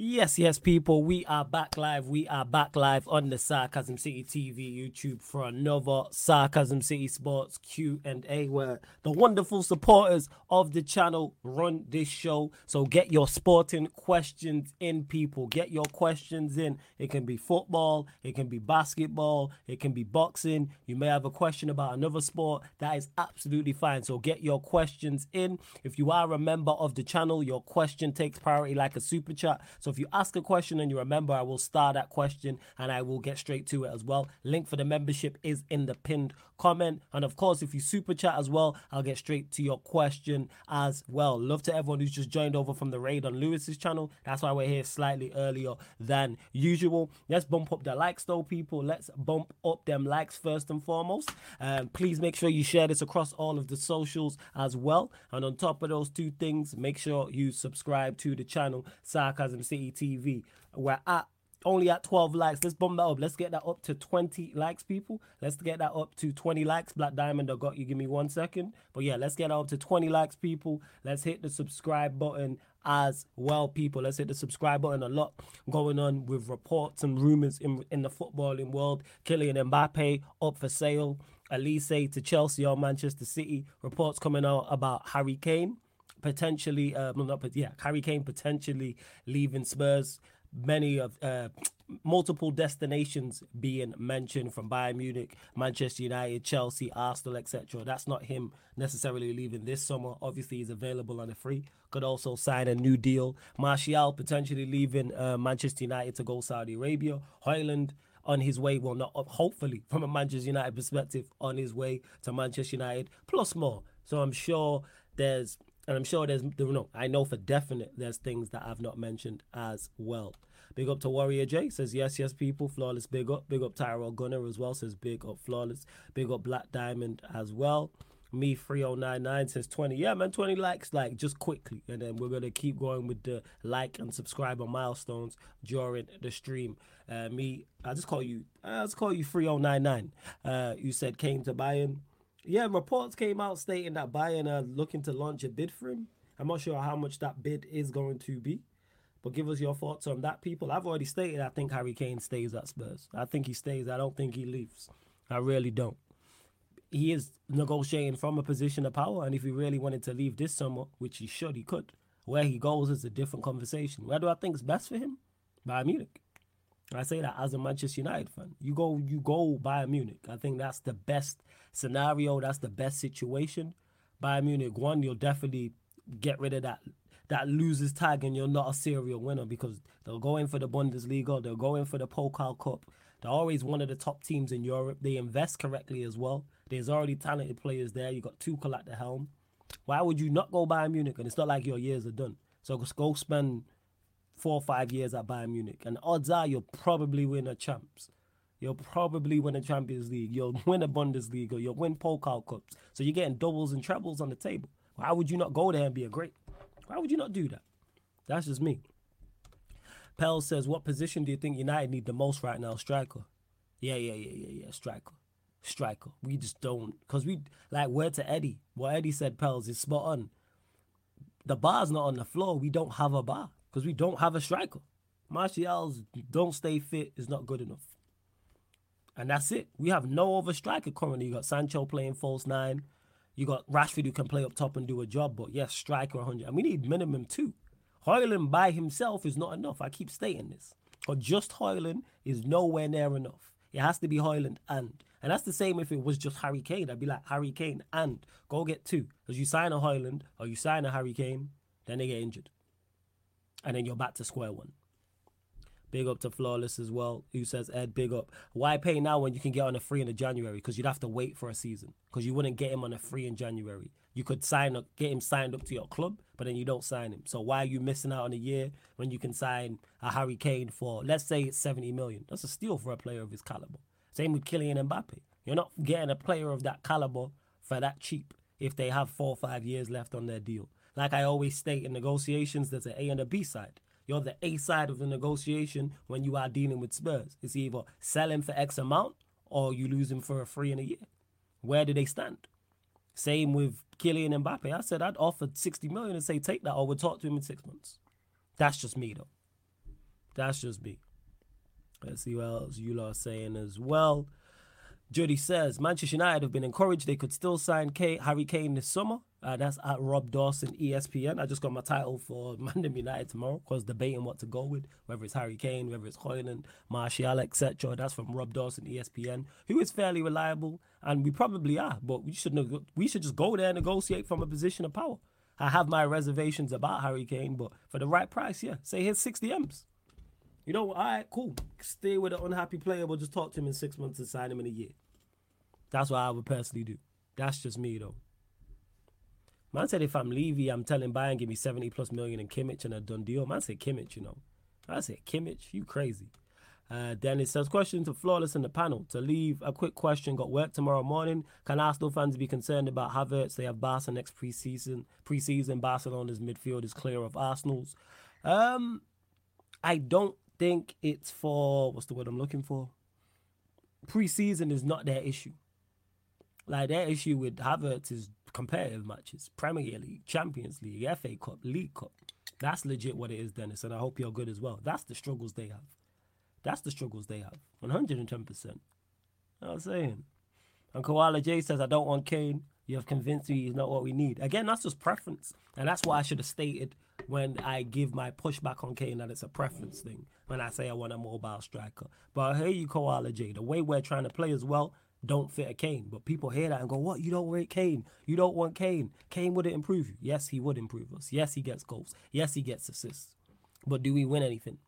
Yes, yes, people, we are back live. We are back live on the Sarcasm City TV YouTube for another Sarcasm City Sports Q and A, where the wonderful supporters of the channel run this show. So get your sporting questions in, people. Get your questions in. It can be football, it can be basketball, it can be boxing. You may have a question about another sport. That is absolutely fine. So get your questions in. If you are a member of the channel, your question takes priority like a super chat. So if you ask a question and you remember, I will star that question and I will get straight to it as well. Link for the membership is in the pinned comment. And of course, if you super chat as well, I'll get straight to your question as well. Love to everyone who's just joined over from the raid on Lewis's channel. That's why we're here slightly earlier than usual. Let's bump up the likes though, people. Let's bump up them likes first and foremost. Um, please make sure you share this across all of the socials as well. And on top of those two things, make sure you subscribe to the channel Sarcasm City TV. We're at only at 12 likes. Let's bump that up. Let's get that up to 20 likes, people. Let's get that up to 20 likes. Black Diamond, I got you. Give me one second. But yeah, let's get that up to 20 likes, people. Let's hit the subscribe button as well, people. Let's hit the subscribe button. A lot going on with reports and rumors in, in the footballing world. Kylian Mbappe up for sale. Olise to Chelsea or Manchester City. Reports coming out about Harry Kane potentially, uh, not, but yeah, Harry Kane potentially leaving Spurs many of uh, multiple destinations being mentioned from Bayern Munich, Manchester United, Chelsea, Arsenal, etc. That's not him necessarily leaving this summer. Obviously, he's available on a free. Could also sign a new deal. Martial potentially leaving uh, Manchester United to go Saudi Arabia. Højlund on his way, well, not hopefully from a Manchester United perspective, on his way to Manchester United, plus more. So I'm sure there's and I'm sure there's no, I know for definite there's things that I've not mentioned as well. Big up to Warrior J says yes, yes, people. Flawless, big up. Big up Tyrell Gunner as well says big up Flawless. Big up Black Diamond as well. Me 3099 says 20. Yeah, man, 20 likes, like just quickly. And then we're gonna keep going with the like and subscriber milestones during the stream. Uh, me, I just call you, I just call you 3099. Uh, you said Kane to Bayern. Yeah, reports came out stating that Bayern are looking to launch a bid for him. I'm not sure how much that bid is going to be, but give us your thoughts on that, people. I've already stated I think Harry Kane stays at Spurs. I think he stays. I don't think he leaves. I really don't. He is negotiating from a position of power, and if he really wanted to leave this summer, which he should, he could. Where he goes is a different conversation. Where do I think is best for him? Bayern Munich. I say that as a Manchester United fan. You go, you go Bayern Munich. I think that's the best scenario. That's the best situation. Bayern Munich, one, you'll definitely get rid of that that loses tag, and you're not a serial winner because they'll go in for the Bundesliga, they'll go in for the Pokal Cup. They're always one of the top teams in Europe. They invest correctly as well. There's already talented players there. You got Tuchel at the helm. Why would you not go Bayern Munich? And it's not like your years are done. So just go spend four or five years at Bayern Munich, and odds are you'll probably win a champs. You'll probably win a Champions League. You'll win a Bundesliga. You'll win Pokal Cups. So you're getting doubles and trebles on the table. Why would you not go there and be a great? Why would you not do that? That's just me. Pell says, "What position do you think United need the most right now? Striker." Yeah, yeah, yeah, yeah, yeah. Striker, striker. We just don't, cause we like where to Eddie. What Eddie said, Pels is spot on. The bar's not on the floor. We don't have a bar because we don't have a striker. Martial's don't stay fit is not good enough. And that's it. We have no other striker currently. You got Sancho playing false nine. You got Rashford who can play up top and do a job. But yes, striker 100. And we need minimum two. Højlund by himself is not enough. I keep stating this. But just Højlund is nowhere near enough. It has to be Højlund and. And that's the same if it was just Harry Kane. I'd be like, Harry Kane and go get two. Because you sign a Højlund or you sign a Harry Kane, then they get injured and then you're back to square one. Big up to Flawless as well, who says, Ed, big up. Why pay now when you can get on a free in the January? Because you'd have to wait for a season. Because you wouldn't get him on a free in January. You could sign up, get him signed up to your club, but then you don't sign him. So why are you missing out on a year when you can sign a Harry Kane for, let's say it's 70 million? That's a steal for a player of his caliber. Same with Kylian Mbappe. You're not getting a player of that caliber for that cheap if they have four or five years left on their deal. Like I always state in negotiations, there's an A and a B side. You're the A side of the negotiation when you are dealing with Spurs. It's either selling for X amount or you lose him for a free in a year. Where do they stand? Same with Kylian Mbappe. I said I'd offer 60 million and say take that or we'll talk to him in six months. That's just me though. That's just me. Let's see what else you are saying as well. Judy says Manchester United have been encouraged they could still sign Harry Kane this summer. Uh, that's at Rob Dawson ESPN. I just got my title for Mandem United tomorrow because debating what to go with, whether it's Harry Kane, whether it's Højlund, Martial, etc. That's from Rob Dawson ESPN, who is fairly reliable, and we probably are. But we should we should just go there and negotiate from a position of power. I have my reservations about Harry Kane, but for the right price, yeah, say here's 60 M's. You know, all right, cool. Stay with an unhappy player, but just talk to him in six months and sign him in a year. That's what I would personally do. That's just me, though. Man said if I'm Levy, I'm telling Bayern give me 70 plus million in Kimmich and a done deal. Man said Kimmich, you know. I said Kimmich, you crazy. Uh, Dennis says, question to Flawless in the panel. To leave a quick question, got work tomorrow morning. Can Arsenal fans be concerned about Havertz? They have Barca next preseason. Preseason, Barcelona's midfield is clear of Arsenal's. Um, I don't think it's for what's the word I'm looking for. Preseason is not their issue. Like their issue with Havertz is competitive matches, Premier League, Champions League, FA Cup, League Cup. That's legit what it is, Dennis, and I hope you're good as well. That's the struggles they have. That's the struggles they have. 110%. You know I'm saying? And Koala J says, I don't want Kane. You have convinced me he's not what we need. Again, that's just preference. And that's what I should have stated when I give my pushback on Kane that it's a preference thing when I say I want a mobile striker. But I hear you, Koala J. The way we're trying to play as well don't fit a Kane. But people hear that and go, What? You don't rate Kane. You don't want Kane. Kane wouldn't improve you. Yes, he would improve us. Yes, he gets goals. Yes, he gets assists. But do we win anything?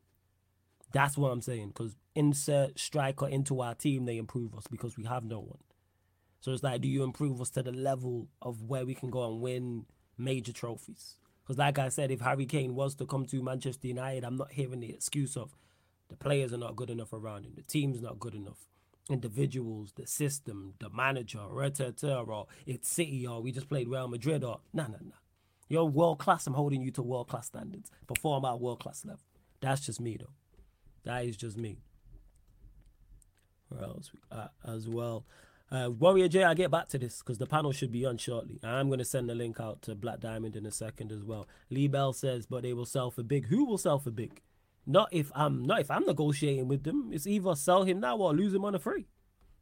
That's what I'm saying. Because insert striker into our team, they improve us because we have no one. So it's like, do you improve us to the level of where we can go and win major trophies? Because, like I said, if Harry Kane was to come to Manchester United, I'm not hearing the excuse of the players are not good enough around him, the team's not good enough. Individuals, the system, the manager, or it's City, or we just played Real Madrid, or no, no, no. You're world class. I'm holding you to world class standards. Perform at world class level. That's just me, though. That is just me. Where else? Uh, as well. Uh, Warrior J, I'll get back to this because the panel should be on shortly. I'm going to send the link out to Black Diamond in a second as well. Lee Bell says, but they will sell for big. Who will sell for big? Not if I'm not if I'm negotiating with them. It's either sell him now or lose him on a free.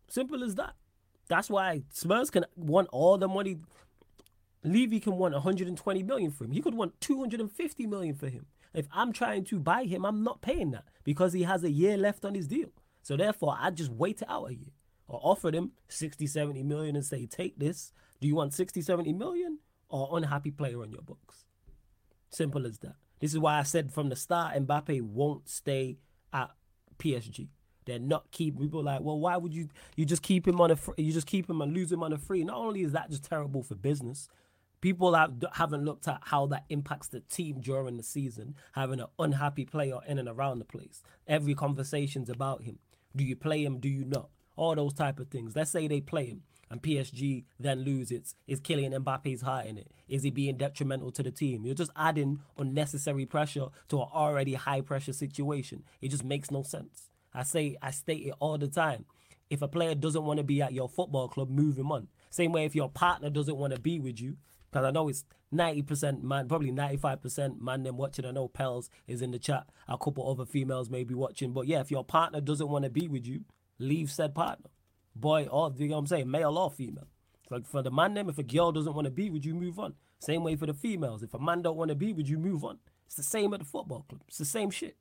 Simple as that. That's why Spurs can want all the money. Levy can want 120 million for him. He could want 250 million for him. If I'm trying to buy him, I'm not paying that because he has a year left on his deal. So therefore, I just wait it out a year or offer them 60, 70 million and say, take this. Do you want 60, 70 million or unhappy player on your books? Simple as that. This is why I said from the start, Mbappe won't stay at PSG. They're not keeping people like, well, why would you? You just keep him on a, free, you just keep him and lose him on a free. Not only is that just terrible for business, people have, haven't looked at how that impacts the team during the season. Having an unhappy player in and around the place. Every conversation's about him. Do you play him? Do you not? all those type of things. Let's say they play him and PSG then lose it. Is Kylian Mbappe's heart in it? Is he being detrimental to the team? You're just adding unnecessary pressure to an already high pressure situation. It just makes no sense. I say I state it all the time. If a player doesn't want to be at your football club, move him on. Same way if your partner doesn't want to be with you, because I know it's 90% man, probably 95% man them watching. I know Pels is in the chat. A couple other females may be watching. But yeah, if your partner doesn't want to be with you, leave said partner. Boy or, you know what I'm saying, male or female. Like for the man them, if a girl doesn't want to be with you, move on. Same way for the females. If a man don't want to be with you, move on. It's the same at the football club. It's the same shit.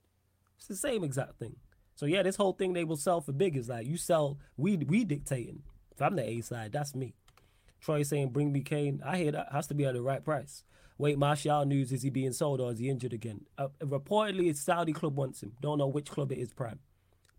It's the same exact thing. So yeah, this whole thing they will sell for big is like you sell we we dictating. If I'm the A side, that's me. Troy saying bring me Kane. I hear that has to be at the right price. Wait, Martial news is he being sold or is he injured again? Uh, reportedly, it's Saudi club wants him. Don't know which club it is. Prime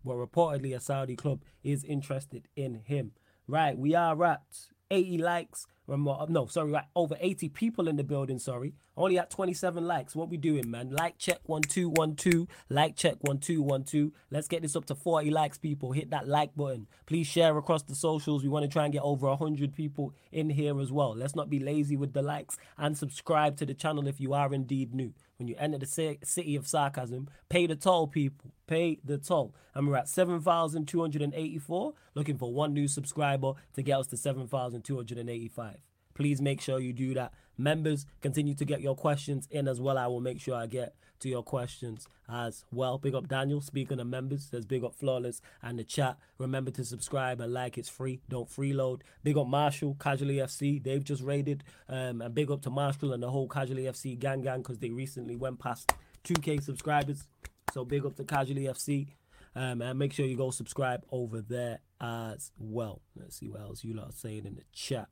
but reportedly a Saudi club is interested in him. Right, we are wrapped. 80 likes. Uh, no, sorry, right, over 80 people in the building, sorry. Only at 27 likes. What we doing, man? Like check one two one two. Like check one two one two. Let's get this up to 40 likes, people. Hit that like button. Please share across the socials. We want to try and get over 100 people in here as well. Let's not be lazy with the likes and subscribe to the channel if you are indeed new when you enter the city of sarcasm, pay the toll, people. Pay the toll. And we're at 7,284, looking for one new subscriber to get us to 7,285. please make sure you do that. Members, continue to get your questions in as well. I will make sure I get to your questions as well. Big up Daniel. Speaking of members, there's big up Flawless and the chat. Remember to subscribe and like. It's free. Don't freeload. Big up Marshall, Casually FC. They've just raided. Um, and big up to Marshall and the whole Casually FC gang gang because they recently went past 2K subscribers. So big up to Casually FC. Um, and make sure you go subscribe over there as well. Let's see what else you lot are saying in the chat.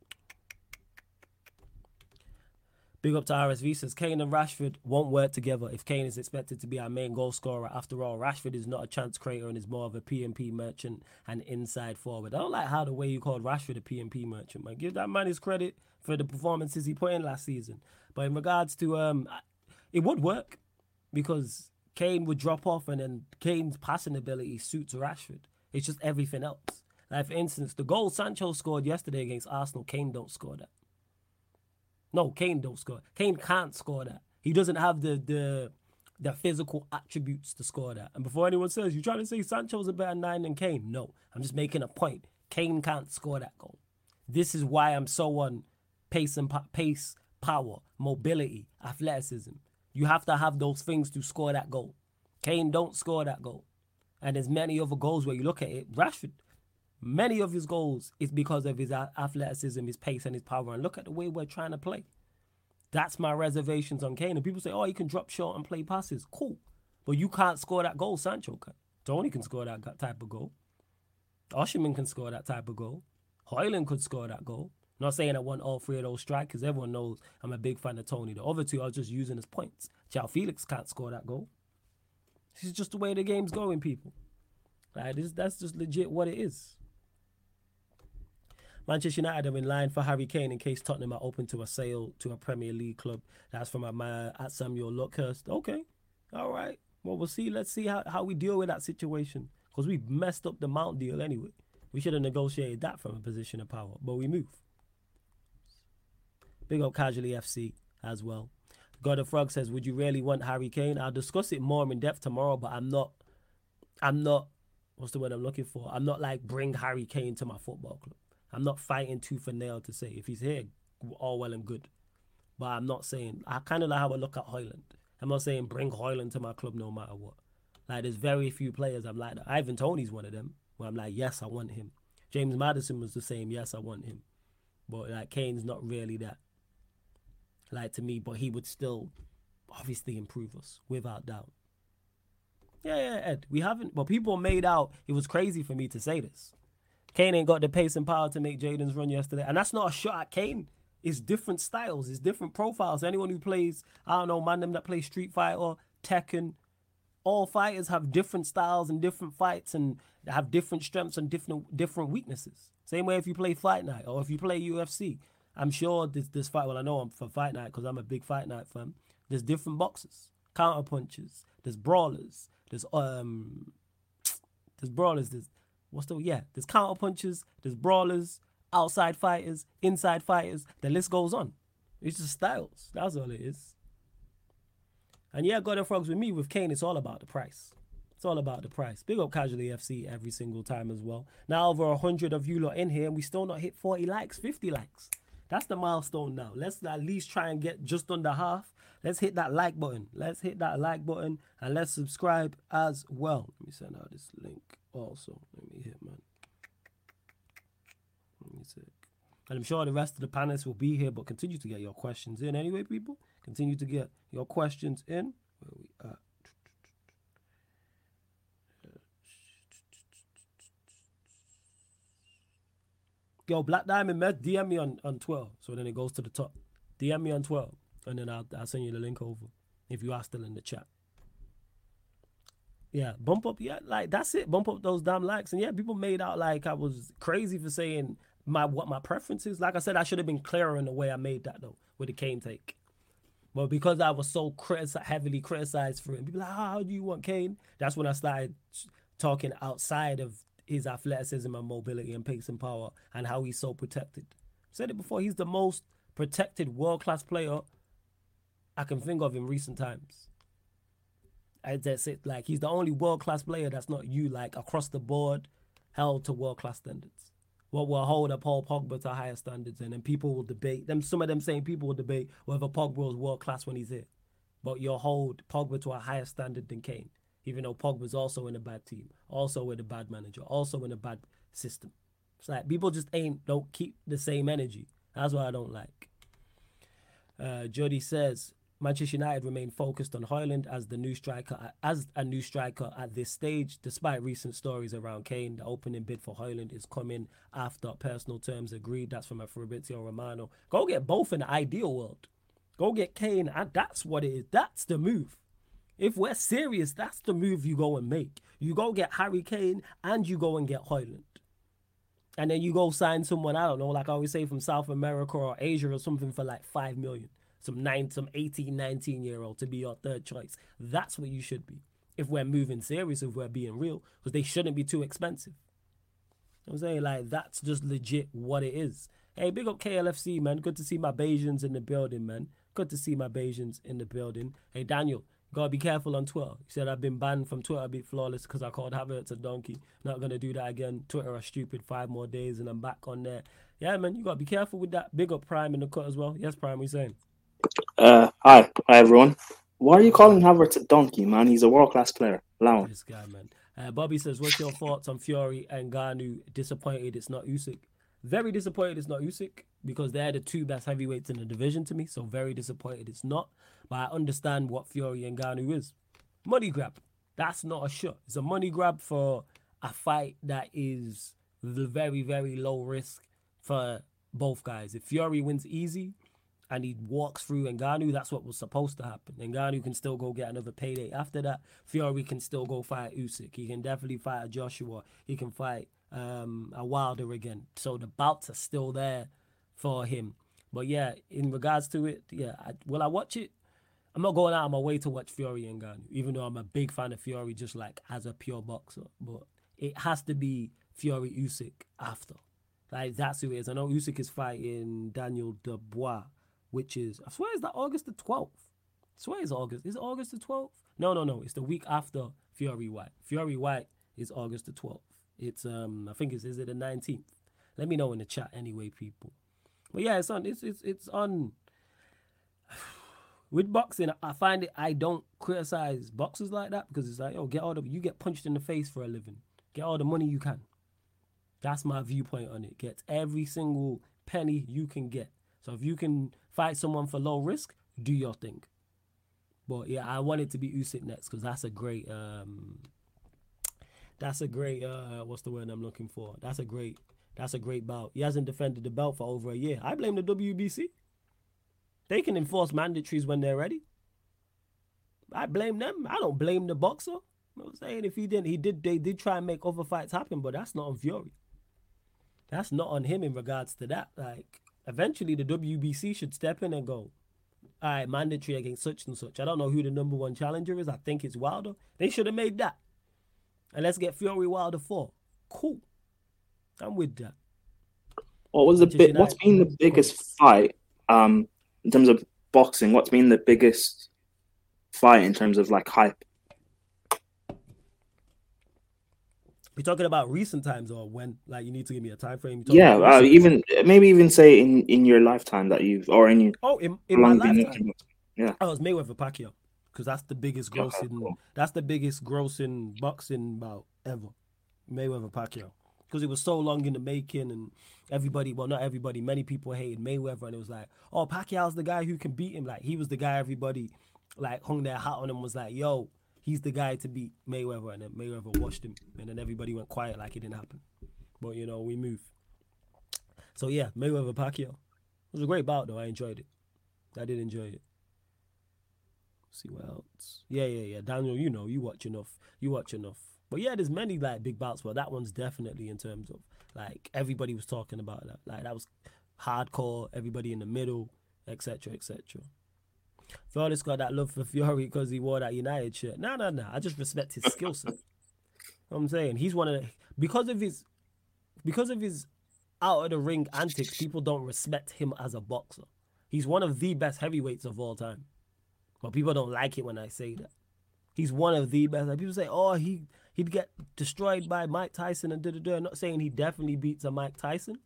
Big up to RSV says Kane and Rashford won't work together if Kane is expected to be our main goal scorer. After all, Rashford is not a chance creator and is more of a PMP merchant and inside forward. I don't like how the way you called Rashford a PMP merchant, man. Give that man his credit for the performances he put in last season. But in regards to um, it would work because Kane would drop off and then Kane's passing ability suits Rashford. It's just everything else. Like for instance, the goal Sancho scored yesterday against Arsenal, Kane don't score that. No, Kane don't score. Kane can't score that. He doesn't have the the the physical attributes to score that. And before anyone says you're trying to say Sancho's a better nine than Kane, no, I'm just making a point. Kane can't score that goal. This is why I'm so on pace and pace, power, mobility, athleticism. You have to have those things to score that goal. Kane don't score that goal. And there's many other goals where you look at it. Rashford, many of his goals is because of his athleticism, his pace, and his power. And look at the way we're trying to play. That's my reservations on Kane. And people say, oh, he can drop short and play passes. Cool. But you can't score that goal, Sancho. Toney can score that type of goal. Osimhen can score that type of goal. Højlund could score that goal. not saying I want all three of those strikers. Everyone knows I'm a big fan of Toney. The other two was just using as points. João Felix can't score that goal. This is just the way the game's going, people. Like this, that's just legit what it is. Manchester United are in line for Harry Kane in case Tottenham are open to a sale to a Premier League club. That's from my at Samuel Luckhurst. Okay, all right. Well, we'll see. Let's see how, how we deal with that situation because we messed up the Mount deal anyway. We should have negotiated that from a position of power, but we move. Big up Casually FC as well. God of Frog says, "Would you really want Harry Kane?" I'll discuss it more in depth tomorrow, but I'm not. I'm not. What's the word I'm looking for? I'm not like bring Harry Kane to my football club. I'm not fighting tooth and nail to say if he's here, all well and good. But I'm not saying I kind of like how I look at Højlund. I'm not saying bring Højlund to my club no matter what. Like there's very few players I'm like. Ivan Toney's one of them where I'm like, yes, I want him. James Maddison was the same, yes, I want him. But like Kane's not really that. Like to me, but he would still obviously improve us without doubt. Yeah, yeah, Ed. We haven't, but people made out it was crazy for me to say this. Kane ain't got the pace and power to make Jadon's run yesterday. And that's not a shot at Kane. It's different styles, it's different profiles. Anyone who plays, I don't know, man, them that play Street Fighter, Tekken, all fighters have different styles and different fights and have different strengths and different different weaknesses. Same way if you play Fight Night or if you play UFC. I'm sure this this fight. Well, I know I'm for Fight Night because I'm a big Fight Night fan. There's different boxes, counter punches. There's brawlers. There's um, there's brawlers. There's what's the yeah? There's counter punches, there's brawlers, outside fighters, inside fighters. The list goes on. It's just styles. That's all it is. And yeah, God of Frogs with me with Kane, it's all about the price. It's all about the price. Big up Casually FC every single time as well. Now over hundred of you lot in here, and we still not hit 40 likes, 50 likes. That's the milestone now. Let's at least try and get just under half. Let's hit that like button. Let's hit that like button and let's subscribe as well. Let me send out this link also. Let me hit, man. And I'm sure the rest of the panelists will be here, but continue to get your questions in anyway, people. Continue to get your questions in. Where we at? Yo, Black Diamond Med, DM me on, on 12. So then it goes to the top. DM me on 12. And then I'll, I'll send you the link over if you are still in the chat. Yeah, bump up. Yeah, like that's it. Bump up those damn likes. And yeah, people made out like I was crazy for saying my what my preferences. Like I said, I should have been clearer in the way I made that though with the Kane take. But because I was so criti- heavily criticized for it, people like, ah, how do you want Kane? That's when I started talking outside of his athleticism and mobility and pace and power and how he's so protected. Said it before. He's the most protected world class player I can think of in recent times. That's it. Like he's the only world class player that's not you like across the board held to world class standards. what will hold up Paul Pogba to higher standards, and then people will debate them. Some of them saying people will debate whether Pogba was world class when he's here, but you'll hold Pogba to a higher standard than Kane, even though Pogba's also in a bad team, also with a bad manager, also in a bad system. It's like people just ain't don't keep the same energy. That's what I don't like. Uh, Jody says Manchester United remain focused on Højlund as the new striker as a new striker at this stage, despite recent stories around Kane. The opening bid for Højlund is coming after personal terms agreed. That's from a Fabrizio Romano. Go get both in the ideal world. Go get Kane, and that's what it is. That's the move. If we're serious, that's the move you go and make. You go get Harry Kane and you go and get Højlund. And then you go sign someone, I don't know, like I always say from South America or Asia or something for like five million some nine, some 18, 19 year old to be your third choice. That's what you should be. If we're moving serious, if we're being real, because they shouldn't be too expensive. I'm saying like that's just legit what it is. Hey, big up KLFC, man. Good to see my Bajans in the building, man. Good to see my Bajans in the building. Hey, Daniel, gotta be careful on Twitter. He said I've been banned from Twitter, be flawless because I called Havertz a donkey. Not gonna do that again. Twitter are stupid. Five more days and I'm back on there. Yeah, man, you gotta be careful with that. Big up Prime in the cut as well. Yes, Prime, we saying. Uh, hi, hi everyone. Why are you calling Havertz a donkey, man? He's a world class player. Allow him. This guy, man. Uh, Bobby says, "What's your thoughts on Fury and Ngannou? Disappointed it's not Usyk. Very disappointed it's not Usyk because they're the two best heavyweights in the division to me. So very disappointed it's not. But I understand what Fury and Ngannou is. Money grab. That's not a shot. It's a money grab for a fight that is the very very low risk for both guys. If Fury wins easy, and he walks through Ngannou, that's what was supposed to happen. Ngannou can still go get another payday after that. Fury can still go fight Usyk. He can definitely fight a Joshua. He can fight um, a Wilder again. So the bouts are still there for him. But yeah, in regards to it, yeah, I, will I watch it? I'm not going out of my way to watch Fury and Ngannou, even though I'm a big fan of Fury, just like as a pure boxer. But it has to be Fury Usyk after. Like that's who it is. I know Usyk is fighting Daniel Dubois which is I swear is that August the twelfth. I swear it's August. Is it August the twelfth? No, no, no. It's the week after Fury Whyte. Fury Whyte is August the twelfth. It's um I think it's is it the nineteenth. Let me know in the chat anyway, people. But yeah, it's on. It's it's it's on. With boxing, I find it. I don't criticize boxers like that because it's like, oh, get all the you get punched in the face for a living. Get all the money you can. That's my viewpoint on it. Get every single penny you can get. So if you can fight someone for low risk, do your thing. But yeah, I want it to be Usyk next because that's a great um that's a great uh what's the word I'm looking for? That's a great that's a great bout. He hasn't defended the belt for over a year. I blame the WBC. They can enforce mandatories when they're ready. I blame them. I don't blame the boxer. I'm saying if he didn't, he did. They did try and make other fights happen, but that's not on Fury. That's not on him in regards to that. Like eventually the WBC should step in and go, all right, mandatory against such and such. I don't know who the number one challenger is. I think it's Wilder. They should have made that. And let's get Fury Wilder 4. Cool. I'm with that. What was the bit? What's been the biggest fight um, in terms of boxing? What's been the biggest fight in terms of like hype? We're talking about recent times or when? Like you need to give me a time frame. Yeah, uh, even maybe even say in in your lifetime that you've or in your oh in, in my lifetime. Yeah, oh, was Mayweather Pacquiao because that's the biggest grossing. Cool. That's the biggest grossing boxing bout ever. Mayweather Pacquiao because it was so long in the making and everybody well not everybody many people hated Mayweather and it was like oh Pacquiao's the guy who can beat him like he was the guy everybody like hung their hat on and was like yo he's the guy to beat Mayweather, and then Mayweather watched him, and then everybody went quiet like it didn't happen. But you know, we move. So yeah, Mayweather Pacquiao. It was a great bout though. I enjoyed it. I did enjoy it. Let's see what else? Yeah, yeah, yeah. Daniel, you know, you watch enough. You watch enough. But yeah, there's many like big bouts, but that one's definitely in terms of like everybody was talking about that. Like that was hardcore. Everybody in the middle, etc., etc. Flawless got that love for Fury because he wore that United shirt. No, no, no. I just respect his skill set. I'm saying he's one of the because of his because of his out of the ring antics. People don't respect him as a boxer. He's one of the best heavyweights of all time, but people don't like it when I say that. He's one of the best. Like people say, "Oh, he He'd get destroyed by Mike Tyson and da da da. Not saying he definitely beats a Mike Tyson.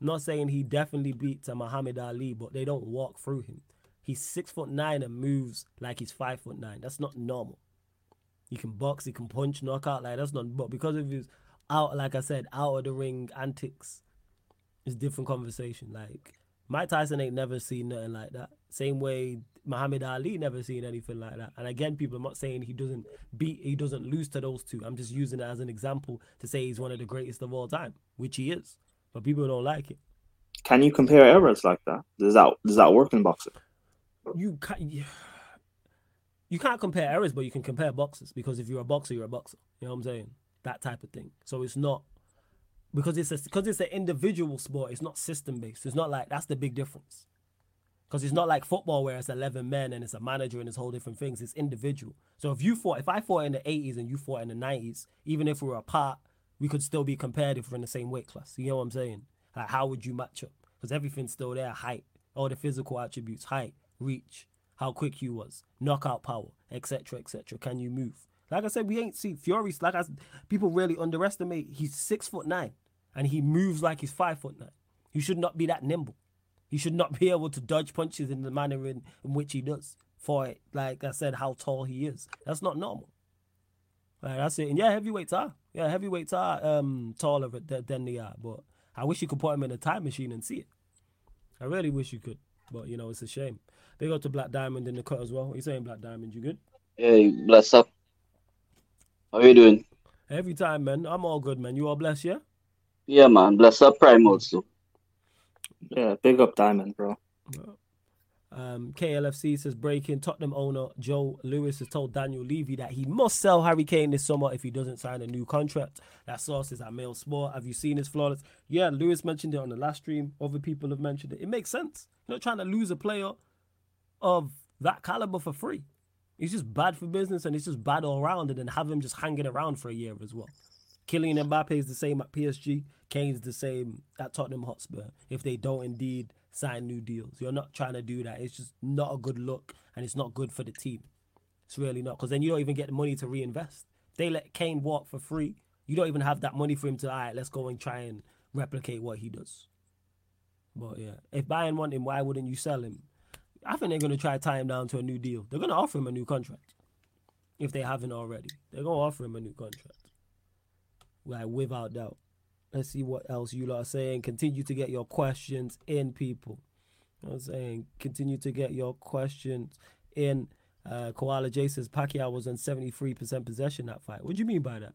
Not saying he definitely beats a Muhammad Ali, but they don't walk through him. He's six foot nine and moves like he's five foot nine. That's not normal. He can box, he can punch, knock out like that's not. But because of his out, like I said, out of the ring antics, it's different conversation. Like Mike Tyson ain't never seen nothing like that. Same way Muhammad Ali never seen anything like that. And again, people, I'm not saying he doesn't beat, he doesn't lose to those two. I'm just using it as an example to say he's one of the greatest of all time, which he is. But people don't like it. Can you compare eras like that? Does that does that work in boxing? You can't. You can't compare errors, but you can compare boxers because if you're a boxer, you're a boxer. You know what I'm saying? That type of thing. So it's not because it's a because it's an individual sport. It's not system based. It's not like that's the big difference. Because it's not like football where it's 11 men and it's a manager and it's whole different things. It's individual. So if you fought, if I fought in the 80s and you fought in the 90s, even if we were apart, we could still be compared if we're in the same weight class. You know what I'm saying? Like, how would you match up? Because everything's still there height, all the physical attributes, height, reach, how quick you was, knockout power, etc., etc. Can you move? Like I said, we ain't see Fury. Like I, people really underestimate. He's six foot nine, and he moves like he's five foot nine. He should not be that nimble. He should not be able to dodge punches in the manner in, in which he does. For it, like I said, how tall he is. That's not normal. Like, that's it. And yeah, heavyweights are. Yeah, heavyweights are um taller than they are. But I wish you could put him in a time machine and see it. I really wish you could. But you know, it's a shame. They go to Black Diamond in the cut as well. What you saying, Black Diamond? You good? Hey, bless up. How you doing? Every time, man. I'm all good, man. You all blessed, yeah? Yeah, man. Bless up Prime also. Yeah, big up Diamond, bro. Um, KLFC says breaking Tottenham owner Joe Lewis has told Daniel Levy that he must sell Harry Kane this summer if he doesn't sign a new contract. That source is at Mail Sport. Have you seen his flawless? Yeah, Lewis mentioned it on the last stream. Other people have mentioned it. It makes sense. You're not trying to lose a player of that caliber for free. He's just bad for business and he's just bad all around, and then have him just hanging around for a year as well. Kylian Mbappe is the same at PSG. Kane's the same at Tottenham Hotspur. If they don't indeed sign new deals, you're not trying to do that. It's just not a good look, and it's not good for the team. It's really not because then you don't even get the money to reinvest. They let Kane walk for free. You don't even have that money for him to. All right, let's go and try and replicate what he does. But yeah, if Bayern want him, why wouldn't you sell him? I think they're going to try to tie him down to a new deal. They're going to offer him a new contract if they haven't already. They're going to offer him a new contract, like without doubt. Let's see what else you lot are saying. Continue to get your questions in, people. I'm saying continue to get your questions in. Uh, Koala J says Pacquiao was on 73% possession that fight. What do you mean by that?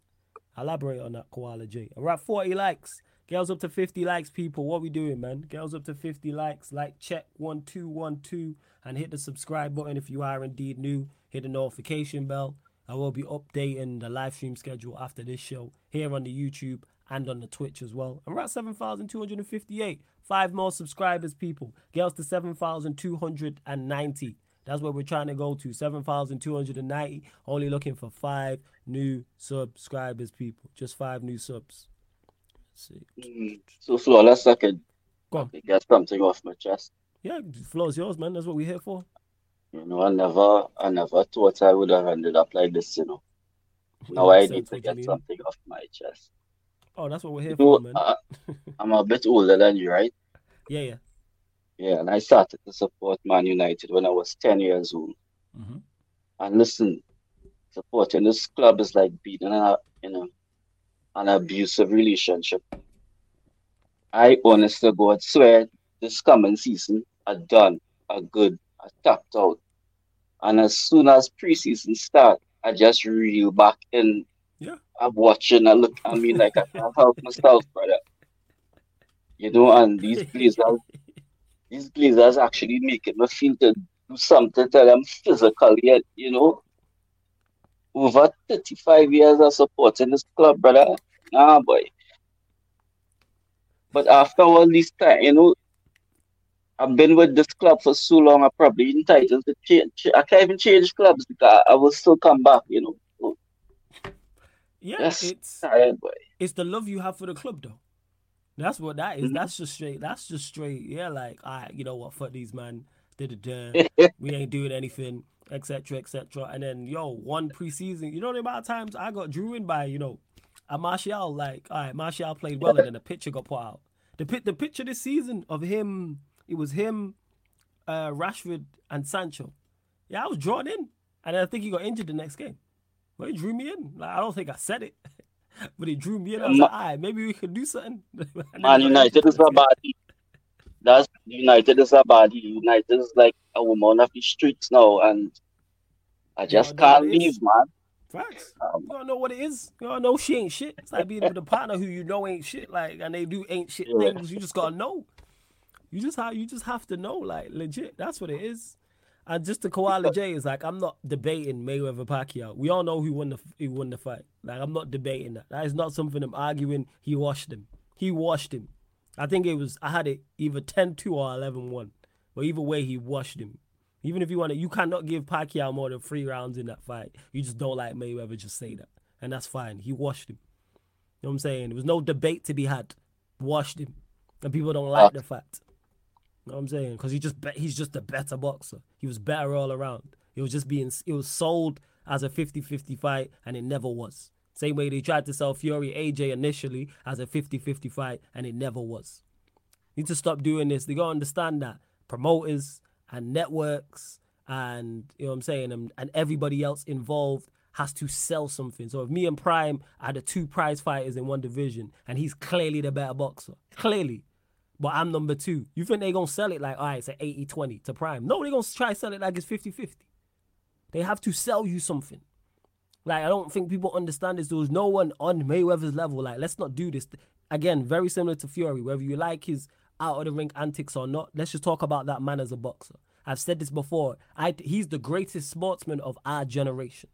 Elaborate on that, Koala J. We're at 40 likes. Girls up to 50 likes, people. What we doing, man? Girls up to 50 likes. Like, check one, two, one, two, and hit the subscribe button if you are indeed new. Hit the notification bell. I will be updating the live stream schedule after this show here on the YouTube and on the Twitch as well. And we're at 7,258. Five more subscribers, people. Girls to 7,290. That's where we're trying to go to. 7,290. Only looking for five new subscribers, people. Just five new subs. See. Mm, so flawless second. Go on. Get something off my chest. Yeah, floor's yours, man. That's what we're here for. You know, I never, I never thought I would have ended up like this. You know. Now I need to get something off my chest. Oh, that's what we're here you for, know, man. Uh, I'm a bit older than you, right? Yeah, yeah. Yeah, and I started to support Man United when I was 10 years old. Mm-hmm. And listen, supporting this club is like in a, you know, an abusive relationship. I honestly God swear this coming season are done, are good, are tapped out. And as soon as preseason start, I just reel back in. Yeah. I'm watching, I look I mean like I can't help myself, brother. You know, and these Glazers these Glazers actually making me feel to do something to them physically, you know over 35 years of supporting this club, brother. Nah, boy. But after all this time, you know, I've been with this club for so long, I'm probably entitled to change. I can't even change clubs because I will still come back, you know. So, yeah, that's it's tired, boy. it's the love you have for the club, though. That's what that is. Mm-hmm. That's just straight. That's just straight. Yeah, like, all right, you know what? Fuck these man. Da, da, da. we ain't doing anything. etc., etc. And then yo, one preseason. You know the amount of times I got drew in by you know, a Martial. Like, all right, Martial played well, and then the picture got put out. The the picture this season of him, it was him, uh, Rashford and Sancho. Yeah, I was drawn in, and I think he got injured the next game. But he drew me in. Like, I don't think I said it, but he drew me in. I was like, all right, maybe we could do something. Man United is a body. That's United is a body. United is like a woman of the streets now, and I just can't leave, man. Facts. Um, you don't know what it is. You don't know she ain't shit. It's like being with a partner who you know ain't shit. Like, and they do ain't shit yeah. things. You just gotta know. You just have you just have to know, like legit. That's what it is. And just the Koala J is like I'm not debating Mayweather Pacquiao. We all know who won the who won the fight. Like I'm not debating that. That is not something I'm arguing. He washed him. He washed him. I think it was I had it either 10-2 or 11-1. But either way, he washed him. Even if you want to, you cannot give Pacquiao more than three rounds in that fight. You just don't like Mayweather. Just say that, and that's fine. He washed him. You know what I'm saying? There was no debate to be had. Washed him, and people don't like the fact. You know what I'm saying? Because he just be- he's just a better boxer. He was better all around. It was just being it was sold as a 50-50 fight, and it never was. Same way they tried to sell Fury AJ initially as a 50-50 fight, and it never was. Need to stop doing this. They gotta understand that promoters and networks and you know what I'm saying and, and everybody else involved has to sell something. So if me and Prime are the two prize fighters in one division and he's clearly the better boxer, clearly, but I'm number two, you think they're gonna sell it like, all right, it's an 80-20 to Prime. No, they gonna try sell it like it's 50-50. They have to sell you something. Like, I don't think people understand this. There was no one on Mayweather's level. Like, let's not do this. Again, very similar to Fury, whether you like his out of the ring antics or not, let's just talk about that man as a boxer. I've said this before. I he's the greatest sportsman of our generation.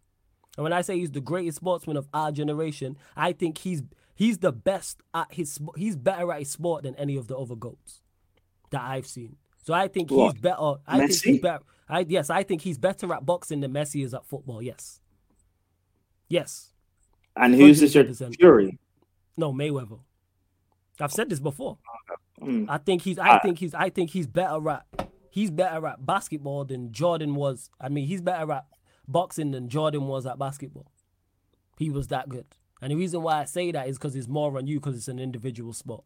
And when I say he's the greatest sportsman of our generation, I think he's he's the best at his he's better at his sport than any of the other goats that I've seen. So I think what? he's better. I Messi? think he's better. I yes, I think he's better at boxing than Messi is at football. Yes. Yes. And who's this your Fury? No, Mayweather. I've said this before. Mm. I think he's. I think he's. I think he's better at. He's better at basketball than Jordan was. I mean, he's better at boxing than Jordan was at basketball. He was that good, and the reason why I say that is because it's more on you because it's an individual sport.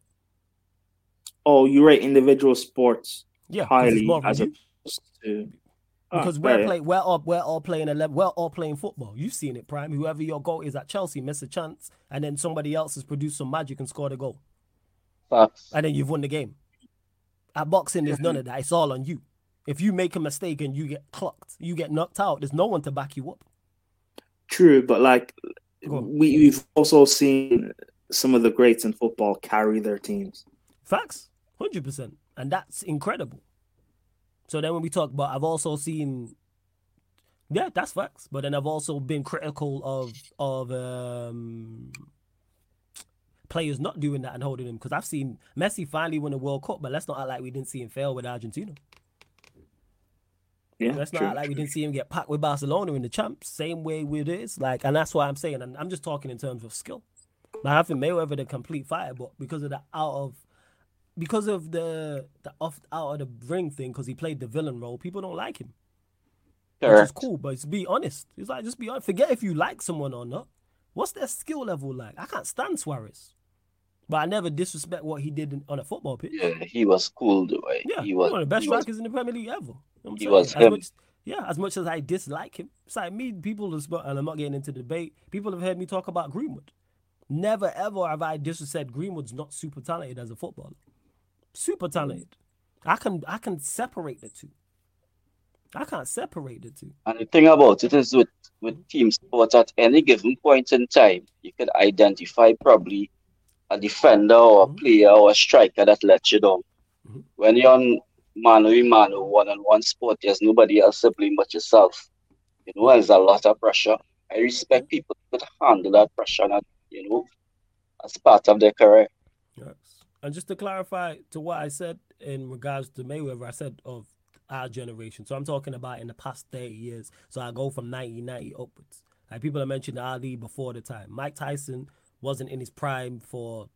Oh, you rate individual sports yeah, highly as opposed to ah, because we're playing, we're all we're all playing eleven, we're all playing football. You've seen it, Prime. Whoever your goal is at Chelsea, miss a chance, and then somebody else has produced some magic and scored a goal. Facts. And then you've won the game. At boxing, there's none of that. It's all on you. If you make a mistake and you get clocked, you get knocked out, there's no one to back you up. True, but like we, we've also seen some of the greats in football carry their teams. Facts, hundred percent, and that's incredible. So then, when we talk about, I've also seen, yeah, that's facts. But then I've also been critical of of um, players not doing that and holding him because I've seen Messi finally win a World Cup, but let's not act like we didn't see him fail with Argentina. Yeah, let's not act like we didn't see him get packed with Barcelona in the champs. Same way with this, like, and that's why I'm saying, and I'm just talking in terms of skill. Like, I think Mayweather the complete fighter, but because of the out of, because of the the off out of the ring thing, because he played the villain role, people don't like him. Correct. Which is cool, but just be honest. It's like just be honest. Forget if you like someone or not. What's their skill level like? I can't stand Suarez. But I never disrespect what he did on a football pitch. Yeah, he was cool the way. Yeah, he was one of the best strikers in the Premier League ever. You know he saying? was as him. Much, yeah, as much as I dislike him, it's like me. People, have, and I'm not getting into debate. People have heard me talk about Greenwood. Never ever have I disrespected Greenwood's not super talented as a footballer. Super hmm. talented. I can I can separate the two. I can't separate the two. And the thing about it is with with team sports at any given point in time, you can identify probably a defender or a mm-hmm. player or a striker that lets you down. Mm-hmm. When you're on mano a mano, one on one sport, there's nobody else to blame but yourself. You know, there's a lot of pressure. I respect people that handle that pressure, and, you know, as part of their career. Yes. And just to clarify to what I said in regards to Mayweather, I said of our generation. So I'm talking about in the past 30 years. So I go from 1990 upwards. Like people have mentioned Ali before the time. Mike Tyson wasn't in his prime for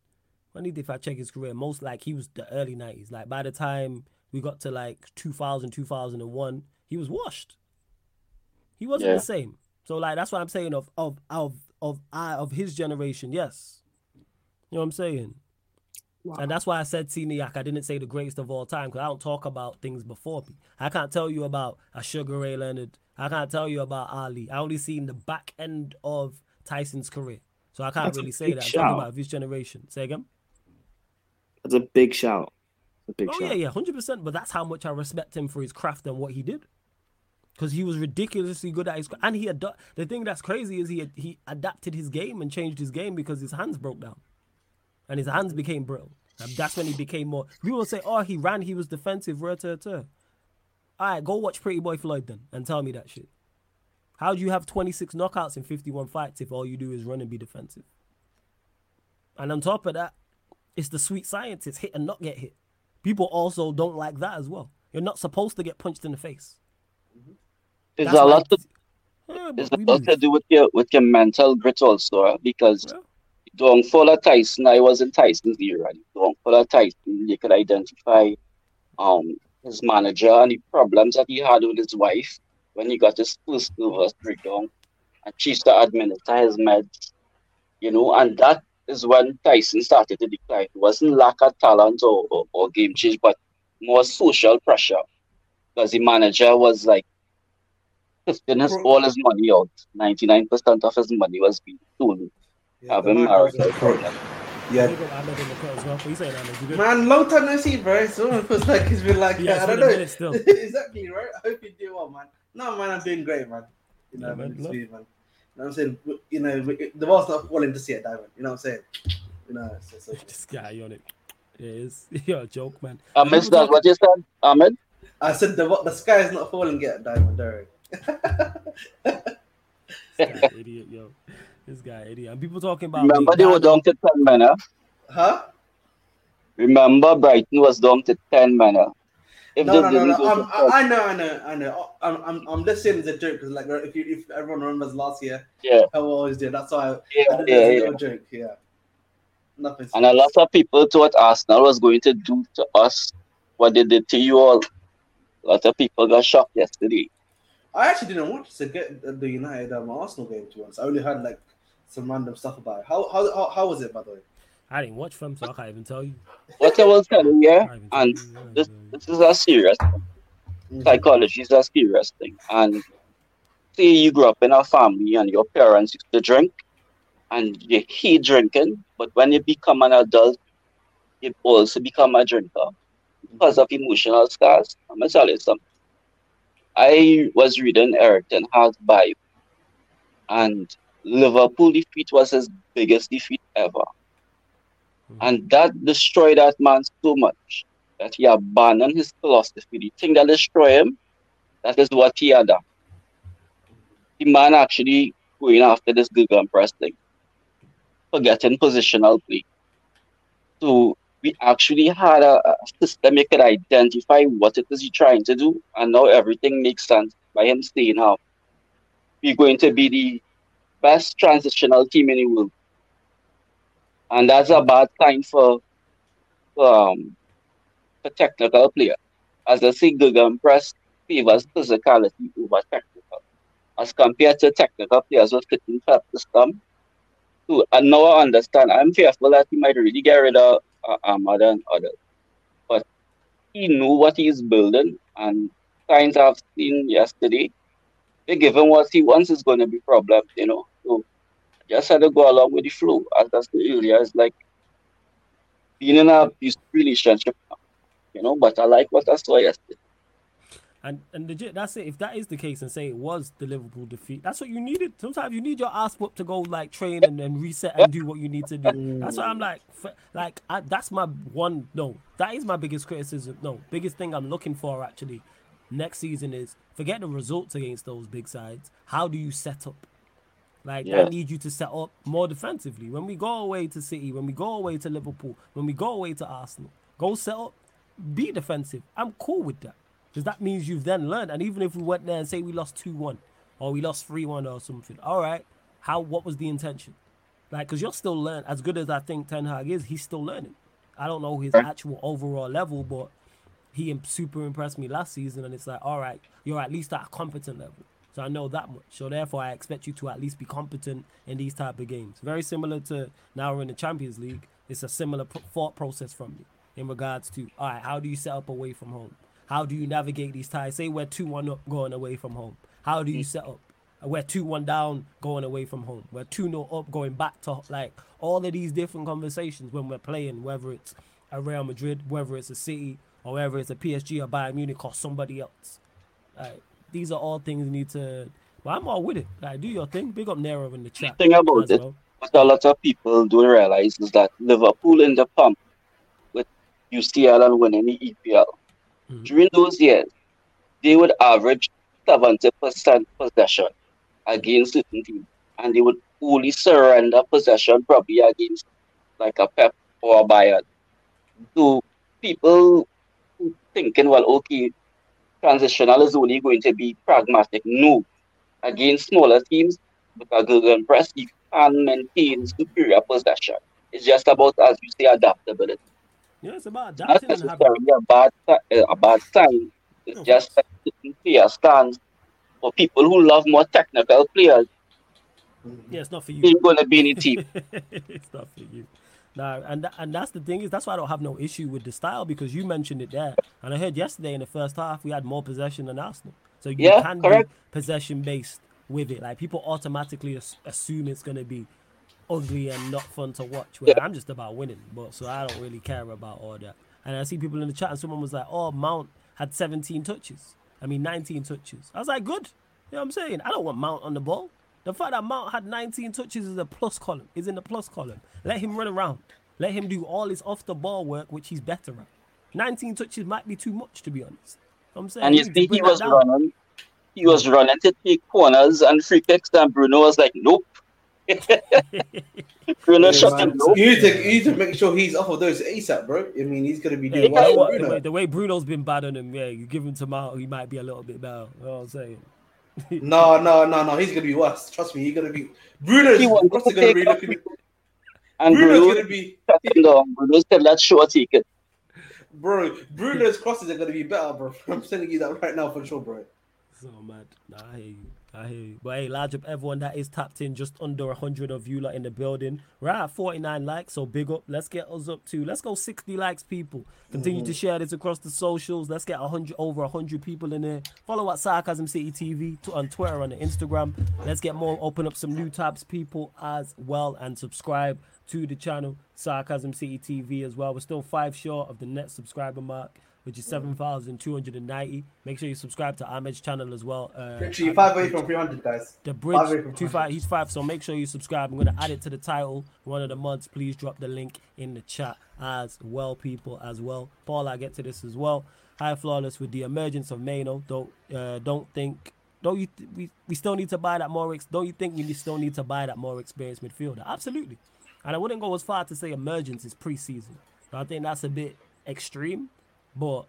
when did if I check his career, most like he was the early nineties. Like by the time we got to like 2000, 2001, he was washed. He wasn't yeah. the same. So like that's what I'm saying of of of of I of his generation. Yes, you know what I'm saying. Wow. And that's why I said Seniac. I didn't say the greatest of all time because I don't talk about things before me. I can't tell you about a Sugar Ray Leonard. I can't tell you about Ali. I only seen the back end of Tyson's career, so I can't that's really say that. I'm talking about this generation. Say again. That's a big shout. A big oh shout. yeah, yeah, hundred percent. But that's how much I respect him for his craft and what he did because he was ridiculously good at his and he ad- the thing that's crazy is he he adapted his game and changed his game because his hands broke down and his hands became brittle and that's when he became more people say oh he ran he was defensive rah. all right go watch pretty boy floyd then and tell me that shit how do you have 26 knockouts in 51 fights if all you do is run and be defensive and on top of that it's the sweet science it's hit and not get hit people also don't like that as well you're not supposed to get punched in the face it's a lot to, yeah, it's a lot to do with your with your mental grit also because yeah. don't follow Tyson. I was in Tyson's era. Don't follow Tyson. You could identify um his manager and the problems that he had with his wife when he got his first nervous breakdown and she started administer his meds. You know, and that is when Tyson started to decline. It wasn't lack of talent or, or, or game change, but more social pressure. Because the manager was like Finn's all his money out. Ninety nine percent of his money was being stolen. Yeah, having married. Yeah. Man, long time no see, bro. Someone feels like he's been like, yeah, I don't know. exactly, right? I hope you do well, man. No, man, I'm doing great, man. You know, yeah, man, man. You know what I'm saying? You know, the world's not falling to see a diamond. You know what I'm saying? You know, it's, it's this guy on it. Yeah, it's, you're a joke, man. I missed that. What you said, Ahmed? I said the the sky is not falling yet, diamond, Derek this guy idiot, yo. This guy idiot. And people talking about. Remember they were down to ten men, huh? Huh? Remember Brighton was down to ten men. If no, no, no, no. Um, I, I, know, I know, I know. I'm, I'm, I'm just saying it's a joke because, like, if you, if everyone remembers last year, yeah, how we always did. That's why. Yeah, I, yeah, yeah. joke. Yeah. Nothing. And a lot of people thought Arsenal was going to do to us what they did to you all. A lot of people got shocked yesterday. I actually didn't watch the get the United um, Arsenal game to once. I only heard like some random stuff about it. How how how, how was it by the way? I didn't watch them, so I can't even tell you. What I will tell you, yeah, and this, this is a serious thing. Mm-hmm. Psychology is a serious thing. And say you grew up in a family and your parents used to drink and you hate drinking, but when you become an adult, you also become a drinker because of emotional scars. I'm gonna tell you something. I was reading Erik ten Hag's Bible, and Liverpool defeat was his biggest defeat ever. Mm-hmm. And that destroyed that man so much that he abandoned his philosophy. The thing that destroyed him, that is what he had done. The man actually going after this Google Gegenpress thing, forgetting positional play. So we actually had a, a system could identify what it is you're trying to do, and now everything makes sense by him staying out. We're going to be the best transitional team in the world. And that's a bad sign for um for technical player. As I say, Gegenpress favors physicality over technical. As compared to technical players with fitting system. So and now I understand. I'm fearful that he might really get rid of uh, Ahmad and others. But he knew what he's building, and signs I've seen yesterday, they give him what he wants is going to be problems, you know. So just had to go along with the flow. As I said earlier, it's like being in a relationship, you know. But I like what I saw yesterday. And and legit, that's it. If that is the case, and say it was the Liverpool defeat, that's what you needed. Sometimes you need your ass whooped to go like train and, and reset and do what you need to do. That's what I'm mm. like. Like I, that's my one. No, that is my biggest criticism. No, biggest thing I'm looking for actually next season is forget the results against those big sides. How do you set up? Like yeah. I need you to set up more defensively. When we go away to City, when we go away to Liverpool, when we go away to Arsenal, go set up, be defensive. I'm cool with that. Because that means you've then learned. And even if we went there and say we lost 2 1 or we lost 3 1 or something, all right, how what was the intention? Like, because you're still learning. As good as I think Ten Hag is, he's still learning. I don't know his actual overall level, but he super impressed me last season. And it's like, all right, you're at least at a competent level. I know that much. So therefore, I expect you to at least be competent in these type of games. Very similar to now we're in the Champions League. It's a similar thought process from me in regards to all right, how do you set up away from home? How do you navigate these ties? Say we're two one up going away from home. How do you set up? We're two one down going away from home. We're two 0 up going back to like all of these different conversations when we're playing, whether it's a Real Madrid, whether it's a City, or whether it's a PSG or Bayern Munich or somebody else. Like these are all things you need to. Well, I'm all with it. Like, do your thing. Big up Nero in the chat. The thing about it, well. what a lot of people don't realize is that Liverpool in the pump with UCL and winning the EPL. Mm-hmm. During those years, they would average 70% possession against certain teams, and they would only surrender possession probably against like a Pep or a Bayern. So people thinking, well, okay, transitional is only going to be pragmatic. No. Against smaller teams, because Gegenpress, you can maintain superior possession. It's just about, as you say, adaptability. Yeah, it's about adapting. Not necessarily a bad, uh, a bad sign. It's no, just a clear stance for people who love more technical players. Yeah, it's not for you. Ain't going to be any team. it's not for you. Nah, and th- and that's the thing is that's why I don't have no issue with the style because you mentioned it there, and I heard yesterday in the first half we had more possession than Arsenal, so you yeah, can correct. be possession based with it. Like people automatically as- assume it's gonna be ugly and not fun to watch. Where yeah. I'm just about winning, but so I don't really care about all that. And I see people in the chat, and someone was like, "Oh, Mount had 17 touches. I mean, 19 touches." I was like, "Good." You know what I'm saying? I don't want Mount on the ball. The fact that Mount had 19 touches is a plus column, is in the plus column. Let him run around. Let him do all his off the ball work, which he's better at. 19 touches might be too much, to be honest. I'm saying and you see, he was running. He was running to take corners and free kicks, and Bruno was like, "Nope." Bruno yeah, shot him. Nope. You need to you need to make sure he's off of those ASAP, bro. I mean, he's gonna be doing yeah, well. The way, the way Bruno's been bad on him, yeah, you give him to Mount, he might be a little bit better. You know what I'm saying? No, no, no, no. He's gonna be worse. Trust me. He's gonna be. Bruno's he gonna be looking. And Bruno's Bruno, gonna be. No, Bruno's tell that short ticket. Bro, Bruno's crosses are gonna be better, bro. I'm telling you that right now for sure, bro. So mad. Nah, I hear you. I hear you. But hey, large up everyone that is tapped in, just under 100 of you lot in the building. We're at 49 likes, so big up. Let's get us up to, let's go 60 likes, people. Continue mm-hmm. to share this across the socials. Let's get 100 over 100 people in there. Follow at Sarcasm City TV on Twitter, on the Instagram. Let's get more, open up some new tabs, people, as well, and subscribe to the channel, Sarcasm City TV, as well. We're still five short of the net subscriber mark which is 7,290. Make sure you subscribe to Ahmed's channel as well. Uh, Actually, five away from 300, guys. The bridge, two five, he's five, so make sure you subscribe. I'm going to add it to the title. One of the mods, please drop the link in the chat as well, people, as well. Paul, I get to this as well. High flawless with the emergence of Mainoo. Don't, uh, don't think don't you th- we, we still need to buy that more ex- don't you think we still need to buy that more experienced midfielder absolutely and i wouldn't go as far to say emergence is preseason i think that's a bit extreme but